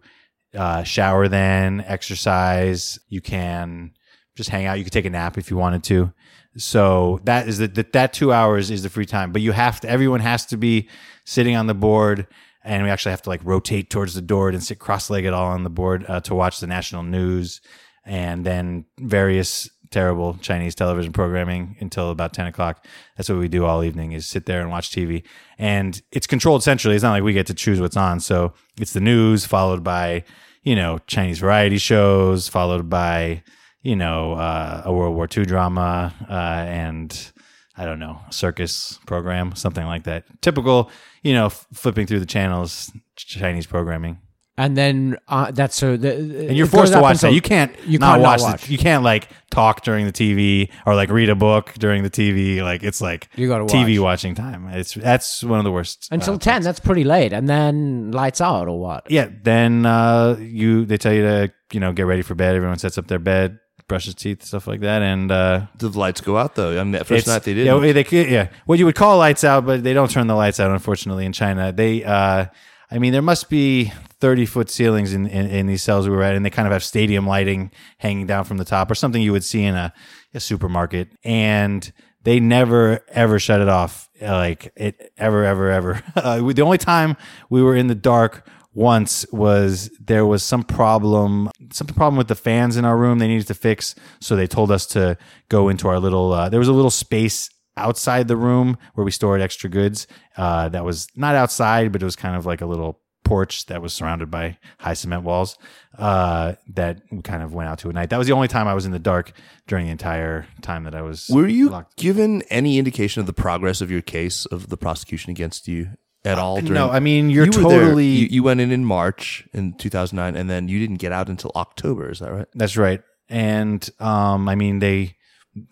uh, shower then, exercise. You can just hang out. You could take a nap if you wanted to. So that is that that two hours is the free time. But you have to. Everyone has to be sitting on the board, and we actually have to like rotate towards the door and sit cross-legged all on the board uh, to watch the national news, and then various terrible Chinese television programming until about 10 o'clock. That's what we do all evening is sit there and watch TV. And it's controlled centrally. It's not like we get to choose what's on. So it's the news followed by, you know, Chinese variety shows, followed by, you know, uh, a World War II drama, uh, and I don't know, circus program, something like that. Typical, you know, f- flipping through the channels, Ch- Chinese programming. And then uh, that's so. The, And you're forced to watch that. You can't You not can't watch. not watch. The, you can't like talk during the TV or like read a book during the TV. Like it's like You gotta TV watch. watching time. It's that's one of the worst. until uh, ten. That's pretty late, and then lights out or what? Yeah. Then uh, you they tell you to you know get ready for bed. Everyone sets up their bed, brushes teeth, stuff like that, and uh, Did the lights go out though? I mean, that first night they Yeah, didn't. they, yeah, what you would call lights out, but they don't turn the lights out. Unfortunately, in China, they. Uh, I mean, there must be thirty foot ceilings in, in, in these cells we were at, and they kind of have stadium lighting hanging down from the top, or something you would see in a, a supermarket. And they never ever shut it off, like it ever ever ever. [laughs] Uh, the only time we were in the dark once was there was some problem some problem with the fans in our room they needed to fix so they told us to go into our little uh, there was a little space outside the room where we stored extra goods uh, that was not outside but it was kind of like a little porch that was surrounded by high cement walls uh, that we kind of went out to at night that was the only time i was in the dark during the entire time that i was Were you locked given any indication of the progress of your case of the prosecution against you at all? During, no i mean you're you totally You, you went in in March in 2009, and then you didn't get out until October. Is that right? That's right. And um, I mean, they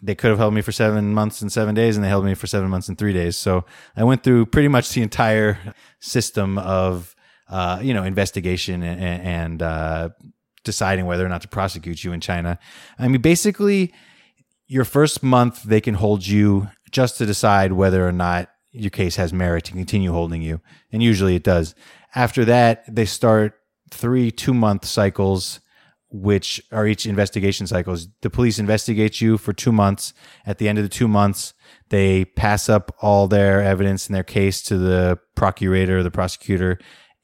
they could have held me for seven months and seven days, and they held me for seven months and three days. So I went through pretty much the entire system of uh, you know investigation and, and uh, deciding whether or not to prosecute you in China. I mean, basically, your first month they can hold you just to decide whether or not your case has merit to continue holding you, and usually it does. After that, they start three two month cycles which are each investigation cycles. The police investigate you for two months. At the end of the two months, they pass up all their evidence in their case to the procurator, the prosecutor,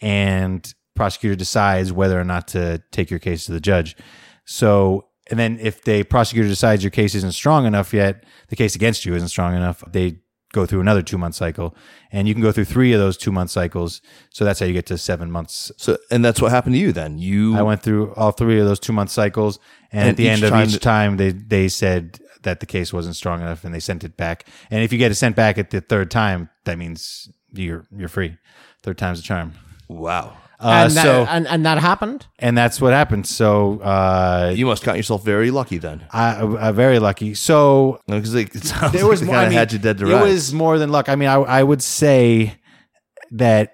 and prosecutor decides whether or not to take your case to the judge. So, and then if the prosecutor decides your case isn't strong enough yet, the case against you isn't strong enough, they go through another two month cycle. And you can go through three of those two month cycles. So that's how you get to seven months. So, and that's what happened to you then. You I went through all three of those two month cycles. And, And at the end of time each time, they, they said that the case wasn't strong enough and they sent it back. And if you get it sent back at the third time, that means you're, you're free. Third time's a charm. Wow. Uh, and, that, so, and and that happened. and that's what happened. So, uh, You must count yourself very lucky then, I, I very lucky. So because it [laughs] sounds there was they more. kind I of mean, had you dead to it rights. was more than luck. I mean, I, I would say that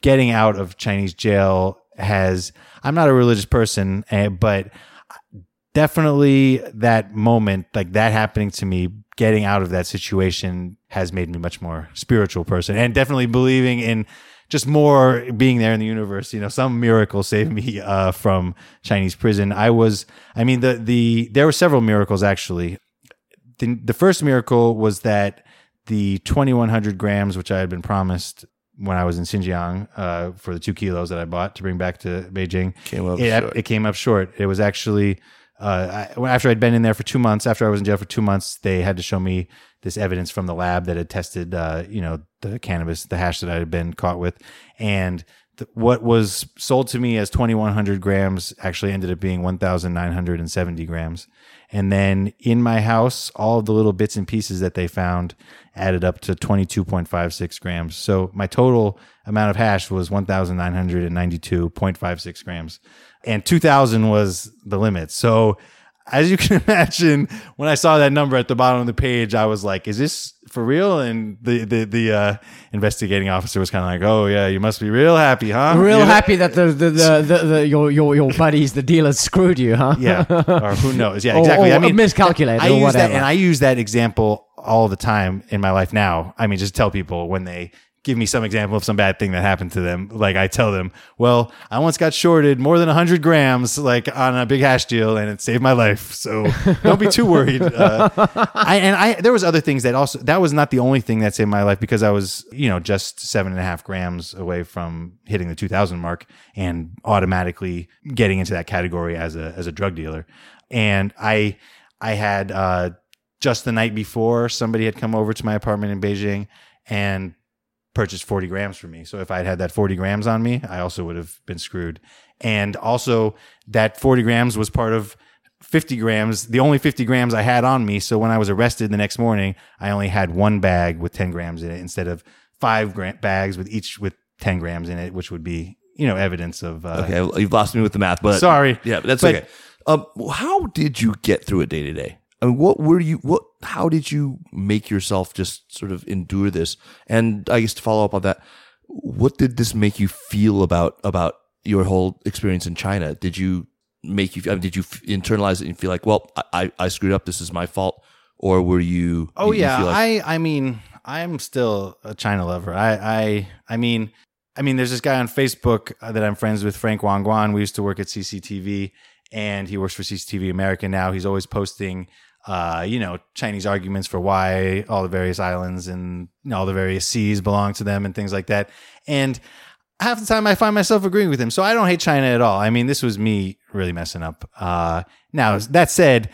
getting out of Chinese jail has. I'm not a religious person, eh, but definitely that moment, like that happening to me, getting out of that situation has made me much more spiritual person, and definitely believing in just more being there in the universe. You know, some miracle saved me uh, from Chinese prison. I was, I mean, the the there were several miracles actually the, the first miracle was that the 2100 grams, which I had been promised when I was in Xinjiang uh, for the two kilos that I bought to bring back to Beijing, Came up it, short. it came up short. It was actually uh, I, after I'd been in there for two months. After I was in jail for two months, they had to show me this evidence from the lab that had tested, uh, you know, the cannabis, the hash that I had been caught with, and th- what was sold to me as 2100 grams actually ended up being 1970 grams. And then in my house, all of the little bits and pieces that they found added up to 22.56 grams. So my total amount of hash was 1,992.56 grams. And 2000 was the limit. So as you can [laughs] imagine, when I saw that number at the bottom of the page, I was like, is this for real? And the, the, the, uh, investigating officer was kind of like, oh yeah, you must be real happy, huh? Real happy that the the, the, the, the your your your buddies, the dealers, screwed you, huh? yeah, or who [laughs] knows? Yeah, Or- exactly. or I mean, miscalculated I or use whatever. that, and I use that example all the time in my life now. I mean, just tell people when they give me some example of some bad thing that happened to them. Like I tell them, well, I once got shorted more than hundred grams, like on a big hash deal, and it saved my life. So don't be too worried. [laughs] Uh, I, and I, there was other things that also that was not the only thing that saved my life because I was, you know, just seven and a half grams away from hitting the two thousand mark and automatically getting into that category as a as a drug dealer. And I, I had uh, just the night before somebody had come over to my apartment in Beijing and purchased 40 grams for me. So if I had had that 40 grams on me, I also would have been screwed. And also that 40 grams was part of 50 grams, the only 50 grams I had on me. So when I was arrested the next morning, I only had one bag with 10 grams in it instead of five gra- bags with each with 10 grams in it, which would be, you know, evidence of, uh, Okay, well, you've lost me with the math, but Sorry. Yeah, but that's But- okay. Um, how did you get through it day to day? I mean, what were you? What? How did you make yourself just sort of endure this? And I guess to follow up on that, what did this make you feel about about your whole experience in China? Did you make you? I mean, did you f- internalize it and feel like, well, I, I screwed up. This is my fault, or were you? Oh you- you yeah, feel like- I I mean I'm still a China lover. I I I mean I mean there's this guy on Facebook uh, that I'm friends with, Frank Wang Guan. We used to work at CCTV, and he works for CCTV America now. He's always posting. Uh, you know, Chinese arguments for why all the various islands and you know, all the various seas belong to them and things like that. And half the time I find myself agreeing with him. So I don't hate China at all. I mean, this was me really messing up. Uh, now that said,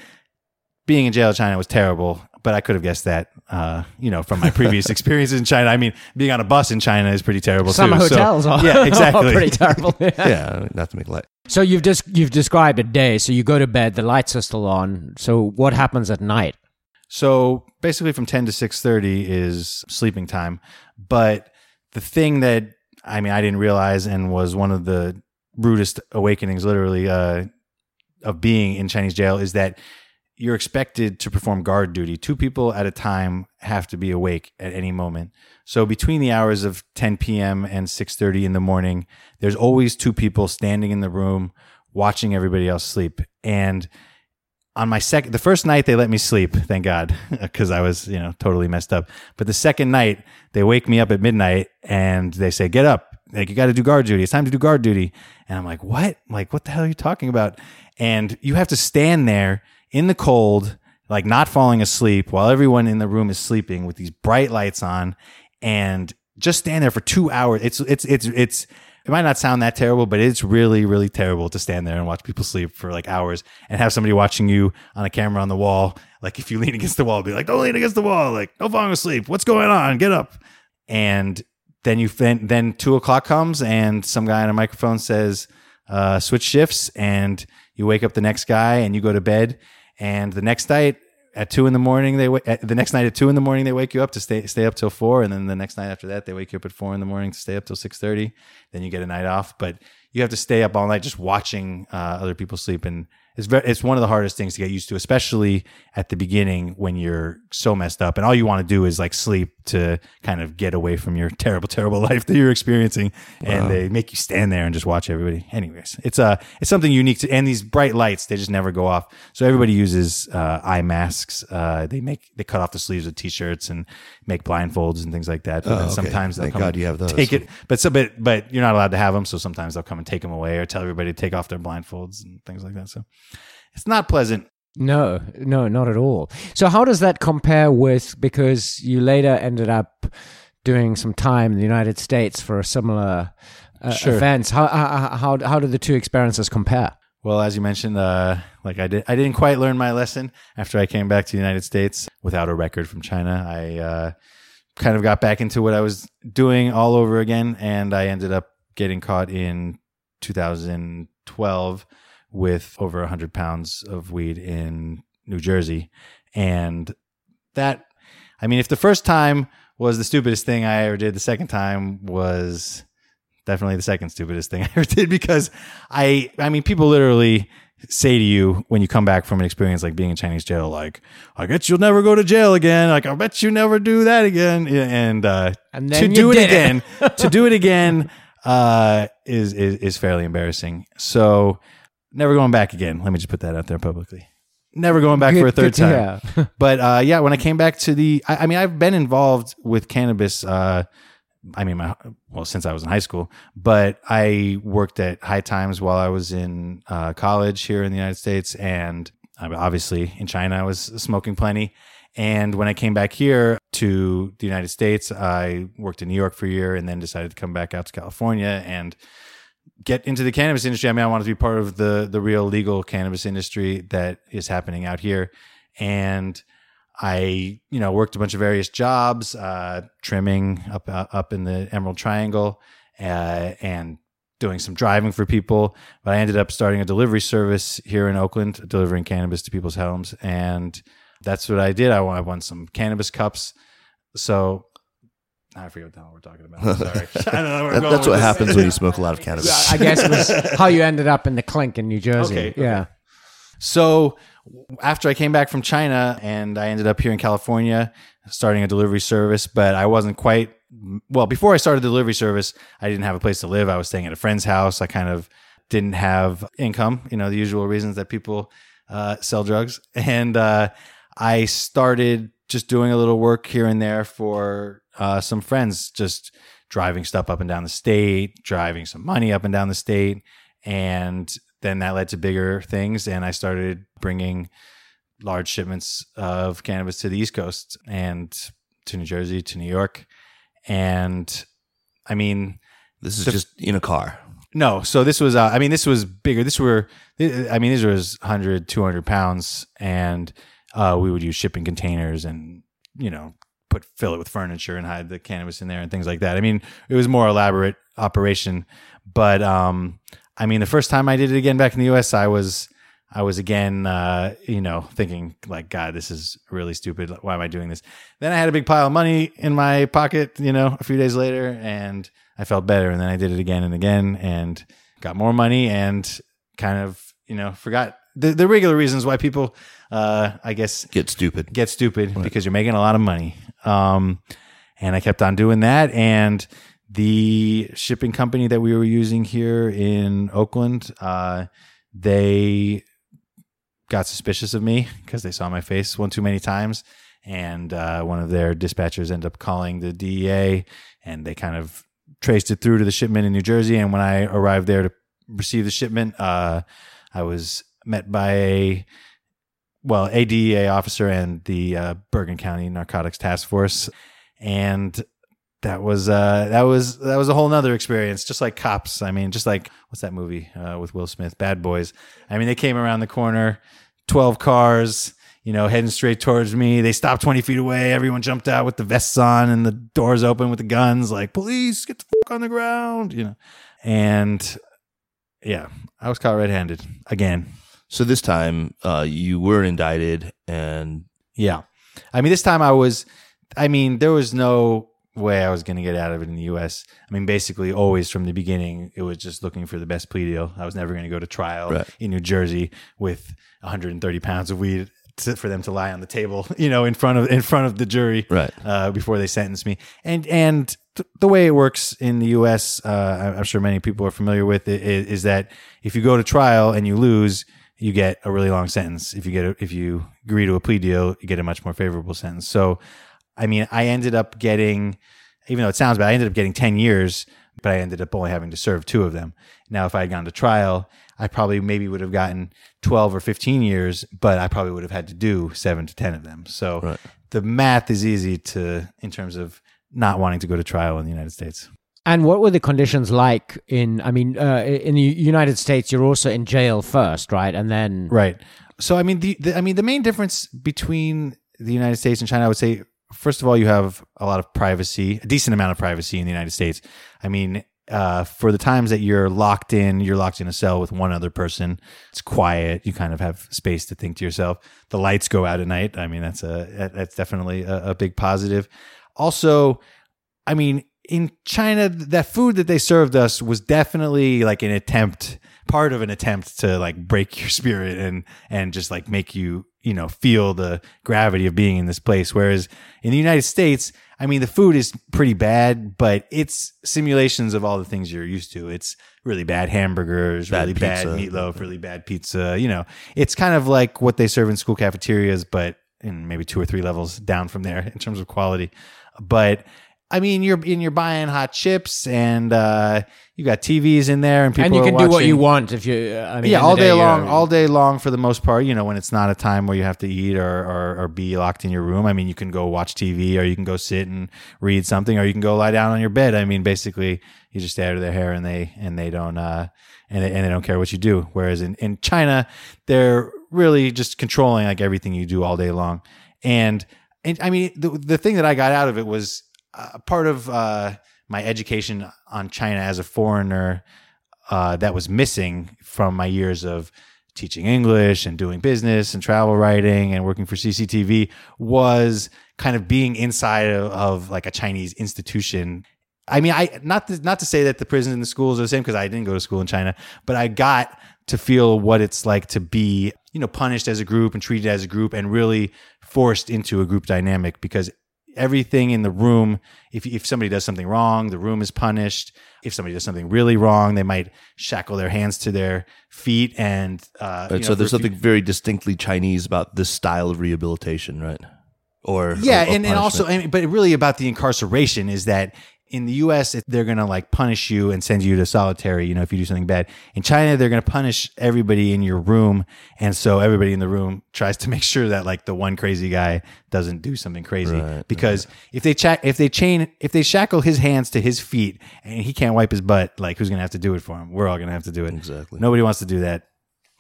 being in jail in China was terrible, but I could have guessed that, uh, you know, from my previous [laughs] experiences in China. I mean, being on a bus in China is pretty terrible Some too. So- hotels are yeah, [laughs] exactly. pretty terrible. [laughs] yeah, not to make light. So you've just you've described a day. So you go to bed, the lights are still on. So what happens at night? So basically, from ten to six thirty is sleeping time. But the thing that I mean, I didn't realize, and was one of the rudest awakenings, literally, uh, of being in Chinese jail, is that you're expected to perform guard duty. Two people at a time have to be awake at any moment. So between the hours of 10 p.m. and 6:30 in the morning, there's always two people standing in the room watching everybody else sleep. And on my second, the first night they let me sleep, thank God, [laughs] because I was, you know, totally messed up. But the second night, they wake me up at midnight and they say, "Get up, like you got to do guard duty. It's time to do guard duty. And I'm like, what? Like, what the hell are you talking about? And you have to stand there in the cold, like not falling asleep while everyone in the room is sleeping with these bright lights on and just stand there for two hours. It's, it's, it's, it's, it might not sound that terrible, but it's really, really terrible to stand there and watch people sleep for like hours and have somebody watching you on a camera on the wall. Like if you lean against the wall, be like, don't lean against the wall. Like, no falling asleep. What's going on? Get up. And then you then, then two o'clock comes and some guy on a microphone says, uh, switch shifts and you wake up the next guy and you go to bed. And the next night at two in the morning, they wake the next night at two in the morning, they wake you up to stay, stay up till four. And then the next night after that, they wake you up at four in the morning to stay up till 630. Then you get a night off, but you have to stay up all night just watching, uh, other people sleep. And it's very, it's one of the hardest things to get used to, especially at the beginning when you're so messed up and all you want to do is like sleep to kind of get away from your terrible, terrible [laughs] life that you're experiencing. And they make you stand there and just watch everybody. Anyways, it's uh it's something unique to, and these bright lights, they just never go off. So everybody uses, uh, eye masks. Uh, they make, they cut off the sleeves of t-shirts and make blindfolds and things like that. But Oh, then okay. sometimes they'll Thank come God you have those. Take it, but so, but, but you're not allowed to have them. So sometimes they'll come and take them away or tell everybody to take off their blindfolds and things like that. So it's not pleasant. No, no, not at all. So how does that compare with because you later ended up doing some time in the United States for a similar uh, Sure. events? How, how how how do the two experiences compare? Well, as you mentioned, uh, like I did, I didn't quite learn my lesson after I came back to the United States without a record from China. I uh, kind of got back into what I was doing all over again, and I ended up getting caught in 2012 with over 100 pounds of weed in New Jersey, and that, I mean, if the first time was the stupidest thing I ever did, the second time was definitely the second stupidest thing [laughs] I ever did because I I mean people literally say to you when you come back from an experience like being in Chinese jail like I guess you'll never go to jail again. Like I bet you never do that again. And uh And to do it it. again to do it [laughs] again uh is, is is fairly embarrassing. So never going back again let me just put that out there publicly never going back for a third time hear. [laughs] but uh, yeah, when I came back to the, I, I mean, I've been involved with cannabis. Uh, I mean, my well, since I was in high school, but I worked at High Times while I was in uh, college here in the United States, and I obviously in China I was smoking plenty. And when I came back here to the United States, I worked in New York for a year, and then decided to come back out to California and get into the cannabis industry. I mean, I wanted to be part of the the real legal cannabis industry that is happening out here, and I, you know, worked a bunch of various jobs, uh, trimming up uh, up in the Emerald Triangle, uh, and doing some driving for people. But I ended up starting a delivery service here in Oakland, delivering cannabis to people's homes, and that's what I did. I won, I won some cannabis cups. So I forget what the hell we're talking about. I'm [laughs] sorry. [laughs] I don't know where That- that's what this. happens when you smoke a lot of [laughs] cannabis. I guess it was how you ended up in the clink in New Jersey. Okay, okay. Yeah. So after I came back from China and I ended up here in California starting a delivery service, but I wasn't quite well, before I started the delivery service, I didn't have a place to live. I was staying at a friend's house. I kind of didn't have income, you know, the usual reasons that people uh, sell drugs. And uh, I started just doing a little work here and there for uh, some friends, just driving stuff up and down the state, driving some money up and down the state. And then that led to bigger things. And I started bringing large shipments of cannabis to the East Coast and to New Jersey, to New York. And I mean, This is The- just in a car. no, so this was, uh, I mean, this was bigger. This were, I mean, these was 100, 200 pounds. And uh, we would use shipping containers and, you know, put, fill it with furniture and hide the cannabis in there and things like that. I mean, it was more elaborate operation. But, um, I mean, the first time I did it again back in the US, I was, I was again, uh, you know, thinking like, God, this is really stupid. Why am I doing this? Then I had a big pile of money in my pocket, you know, a few days later, and I felt better. And then I did it again and again, and got more money, and kind of, you know, forgot the, the regular reasons why people, uh, I guess, Get stupid. get stupid because you're making a lot of money. Um, and I kept on doing that. And the shipping company that we were using here in Oakland, uh, they got suspicious of me because they saw my face one too many times. And uh, one of their dispatchers ended up calling the DEA and they kind of traced it through to the shipment in New Jersey. And when I arrived there to receive the shipment, uh, I was met by a well, a DEA officer and the uh, Bergen County Narcotics Task Force, and that was uh, that was that was a whole nother experience. Just like cops, I mean, just like what's that movie uh, with Will Smith, Bad Boys? I mean, they came around the corner, twelve cars, you know, heading straight towards me. They stopped twenty feet away. Everyone jumped out with the vests on and the doors open with the guns, like police, get the fuck on the ground, you know. And yeah, I was caught red-handed again. So this time, uh, you were indicted, and Yeah. I mean, this time I was, I mean, there was no way I was going to get out of it in the US. I mean, basically, always from the beginning, it was just looking for the best plea deal. I was never going to go to trial Right. in New Jersey with 130 pounds of weed to, for them to lie on the table, [laughs] you know, in front of in front of the jury, Right. uh, before they sentence me. And and th- the way it works in the U.S., uh, I'm sure many people are familiar with it, is, is that if you go to trial and you lose, you get a really long sentence. If you get a, if you agree to a plea deal, you get a much more favorable sentence. So, I mean, I ended up getting, even though it sounds bad, I ended up getting 10 years, but I ended up only having to serve two of them. Now, if I had gone to trial, I probably maybe would have gotten 12 or 15 years, but I probably would have had to do seven to 10 of them. So Right. the math is easy to, in terms of not wanting to go to trial in the United States. And what were the conditions like in? I mean, uh, in the United States, you're also in jail first, right? And then, Right. So I mean the, the I mean the main difference between the United States and China, I would say, first of all, you have a lot of privacy, a decent amount of privacy in the United States. I mean, uh, for the times that you're locked in, you're locked in a cell with one other person. It's quiet. You kind of have space to think to yourself. The lights go out at night. I mean, that's a that's definitely a, a big positive. Also, I mean, in China, that food that they served us was definitely like an attempt, part of an attempt to like break [laughs] your spirit and and just like make you, you know, feel the gravity of being in this place. Whereas in the United States, I mean, the food is pretty bad, but it's simulations of all the things you're used to. It's really bad hamburgers, Bad really bad pizza. meatloaf, really bad pizza. You know, it's kind of like what they serve in school cafeterias, but in maybe two or three levels down from there [laughs] in terms of quality. But I mean, you're and you're buying hot chips, and uh, you got TVs in there, and people and you can do what you want if you. uh, I mean, yeah, all day you're- long, all day long for the most part. You know, when it's not a time where you have to eat or, or or be locked in your room. I mean, you can go watch TV, or you can go sit and read something, or you can go lie down on your bed. I mean, basically, you just stay out of their hair, and they and they don't uh and they, and they don't care what you do. Whereas in in China, they're really just controlling like everything you do all day long. And and I mean, the the thing that I got out of it was uh, part of uh, my education on China as a foreigner uh, that was missing from my years of teaching English and doing business and travel writing and working for CCTV was kind of being inside of, of like a Chinese institution. I mean, I not to, not to say that the prisons and the schools are the same because I didn't go to school in China, but I got to feel what it's like to be, you know, punished as a group and treated as a group and really forced into a group dynamic because everything in the room if, if somebody does something wrong the room is punished if somebody does something really wrong they might shackle their hands to their feet and uh, you know, so there's a few- something very distinctly Chinese about this style of rehabilitation, right? Or yeah or- or and, and also. I mean, but really about the incarceration is that in the us they're gonna like punish you and send you to solitary you know if you do something bad. In china they're gonna punish everybody in your room and so everybody in the room [laughs] tries to make sure that like the one crazy guy doesn't do something crazy. Right, because if they cha- if they chain if they shackle his hands to his feet and he can't wipe his butt like who's gonna have to do it for him? We're all gonna have to do it. Exactly. nobody wants to do that.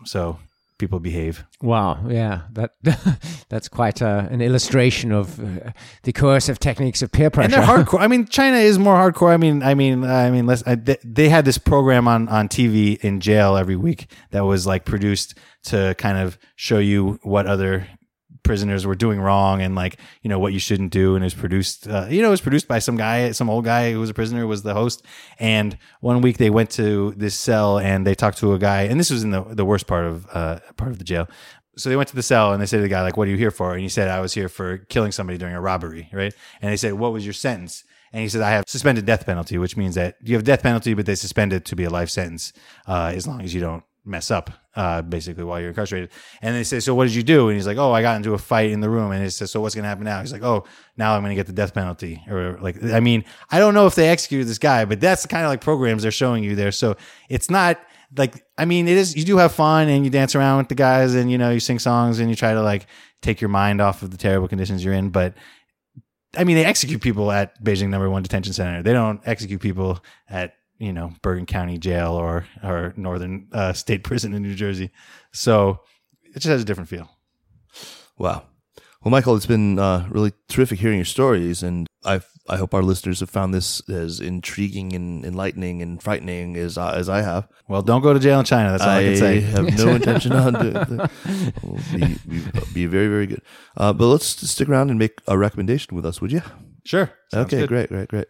So people behave Wow, yeah, that [laughs] that's quite uh, an illustration of uh, the coercive techniques of peer pressure. And they're hardcore. I mean, China is more hardcore. I mean, I mean, I mean, let's, I, they, they had this program on on TV in jail every week that was like produced to kind of show you what other prisoners were doing wrong and like you know what you shouldn't do and it was produced uh, you know it was produced by some guy some old guy who was a prisoner was the host. And one week they went to this cell and they talked to a guy and this was in the the worst part of uh part of the jail. So they went to the cell and they said to the guy like what are you here for? And he said i was here for killing somebody during a robbery right? And they said what was your sentence? And he said i have suspended death penalty which means that you have death penalty but they suspend it to be a life sentence uh, as long as you don't mess up, uh, basically while you're incarcerated. And they say, so what did you do? And he's like, oh, I got into a fight in the room. And he says, so what's going to happen now? He's like, oh, now I'm going to get the death penalty. Or like, I mean, I don't know if they executed this guy, but that's the kind of like programs they're showing you there. So it's not like, I mean, it is, you do have fun and you dance around with the guys and, you know, you sing songs and you try to like take your mind off of the terrible conditions you're in. But I mean, they execute people at Beijing number one detention center. They don't execute people at you know Bergen County Jail or or Northern uh, State [laughs] Prison in New Jersey. So it just has a different feel. Wow. Well, Michael, it's been uh, really terrific hearing your stories, and I I hope our listeners have found this as intriguing and enlightening and frightening as uh, as I have. Well, don't go to jail in China. That's all I, can say. I have no [laughs] intention on doing. Will be, be, be very very good. Uh, but let's stick around and make a recommendation with us, would you? Sure. Sounds okay, good. great, great, great.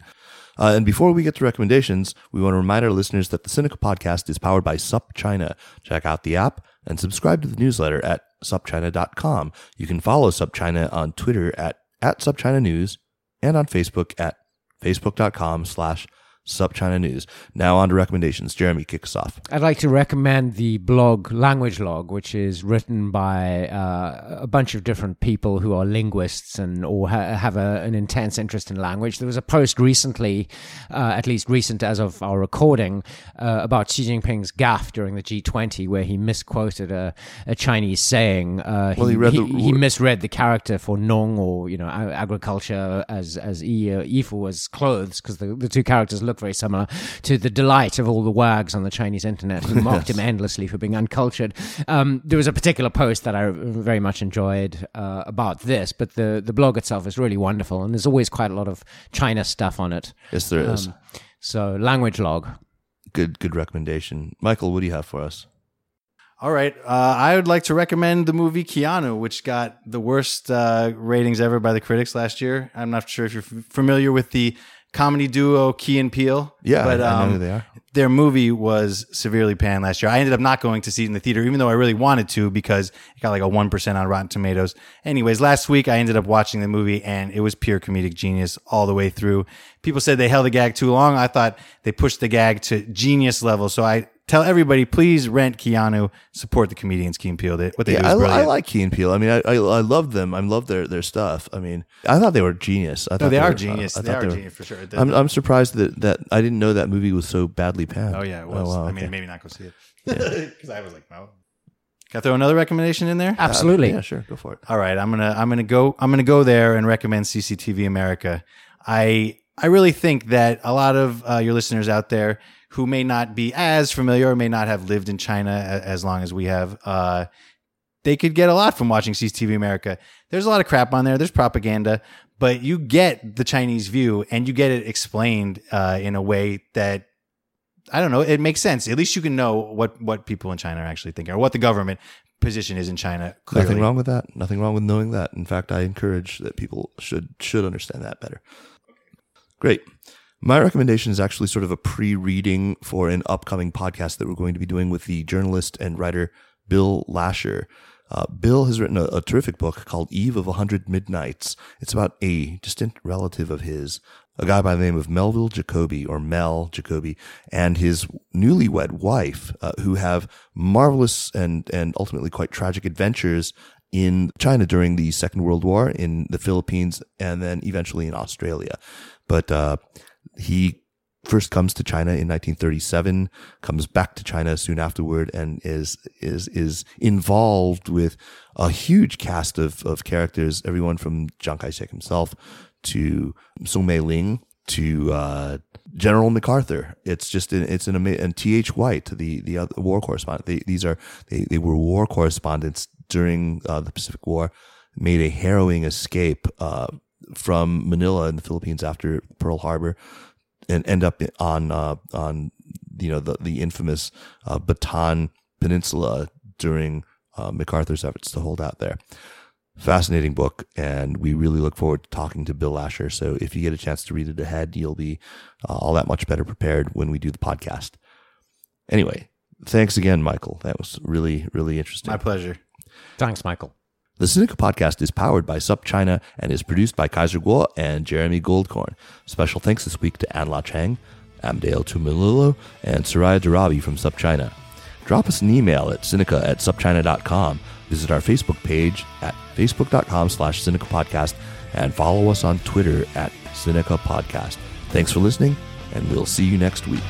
Uh, and before we get to recommendations, we want to remind our listeners that the Sinica podcast is powered by SupChina. Check out the app and subscribe to the newsletter at supchina.com. You can follow SupChina on Twitter at, at SupChina News and on Facebook at facebook.com slash SupChina News. Now on to recommendations. Jeremy, kick us off. I'd like to recommend the blog Language Log, which is written by uh, a bunch of different people who are linguists and or ha- have a, an intense interest in language. There was a post recently, uh, at least recent as of our recording, uh, about Xi Jinping's gaffe during the G20, where he misquoted a, a Chinese saying. Uh, well, he, he, the, he, misread the character for nong or you know agriculture as as uh, yifu was clothes because the, the two characters look look very similar to the delight of all the wags on the Chinese internet who mocked him [laughs] endlessly for being uncultured. Um, there was a particular post that I very much enjoyed uh, about this, but the, the blog itself is really wonderful, and there's always quite a lot of China stuff on it. Yes, there is. Um, so, language log. Good, good recommendation, Michael. What do you have for us? All right. Uh, I would like to recommend the movie Keanu, which got the worst uh, ratings ever by the critics last year. I'm not sure if you're f- familiar with the comedy duo Key and Peele. Yeah, but, um, I know who um, they are. Their movie was severely panned last year. I ended up not going to see it in the theater, even though I really wanted to because it got like a 1% on Rotten Tomatoes. Anyways, last week I ended up watching the movie and it was pure comedic genius all the way through. People said they held the gag too long. I thought they pushed the gag to genius level. So I tell everybody, please rent Keanu, support the comedians Key and Peele. They, what they yeah, do is I, I, like Key and Peele. I mean, I, I, I love them. I love their their stuff. I mean, I thought they were genius. I no, they, they are were, genius. Uh, they are they were, genius for sure. I'm I'm surprised that that I didn't know that movie was so badly panned. Oh yeah, it was. Oh, wow, I mean, maybe not go see it [laughs] because [laughs] I was like, no. Can I throw another recommendation in there? Absolutely. Uh, yeah, sure. Go for it. All right, I'm gonna I'm gonna go I'm gonna go there and recommend CCTV America. I I really think that a lot of uh, your listeners out there who may not be as familiar or may not have lived in China as long as we have, uh, they could get a lot from watching CCTV America. There's a lot of crap on there. There's propaganda, but you get the Chinese view and you get it explained uh, in a way that I don't know. It makes sense. At least you can know what what people in China are actually thinking or what the government position is in China. Clearly. Nothing wrong with that. Nothing wrong with knowing that. In fact, I encourage that people should should understand that better. Great. My recommendation is actually sort of a pre reading for an upcoming podcast that we're going to be doing with the journalist and writer Bill Lascher. Uh, Bill has written a, a, terrific book called Eve of a Hundred Midnights. It's about a distant relative of his, a guy by the name of Melville Jacoby or Mel Jacoby, and his newlywed wife, uh, who have marvelous and, and ultimately quite tragic adventures in China during the Second World War, in the Philippines, and then eventually in Australia. But uh, he first comes to China in 1937, comes back to China soon afterward, and is is is involved with a huge cast of of characters, everyone from Chiang Kai-shek himself to Song Mei-ling to uh, General MacArthur. It's just an, it's an amazing and T. H. White, the the other war correspondent. They, these are they, they were war correspondents during uh, the Pacific War. Made a harrowing escape uh, from Manila in the Philippines after Pearl Harbor and end up on uh, on you know the the infamous uh, Bataan Peninsula during uh, MacArthur's efforts to hold out there. Fascinating book, and we really look forward to talking to Bill Lascher. So if you get a chance to read it ahead, you'll be uh, all that much better prepared when we do the podcast. Anyway, thanks again, Michael. That was really really interesting. My pleasure. Thanks, Michael. The Sinica podcast is powered by SupChina and is produced by Kaiser Kuo and Jeremy Goldkorn. Special thanks this week to Anla Cheng, Amdale Tumililo, and Soraya Darabi from SupChina. drop us an email at Sinica at supchina.com. Visit our Facebook page at facebook.com slash Sinica Podcast and follow us on Twitter at Sinica Podcast. Thanks for listening, and we'll see you next week.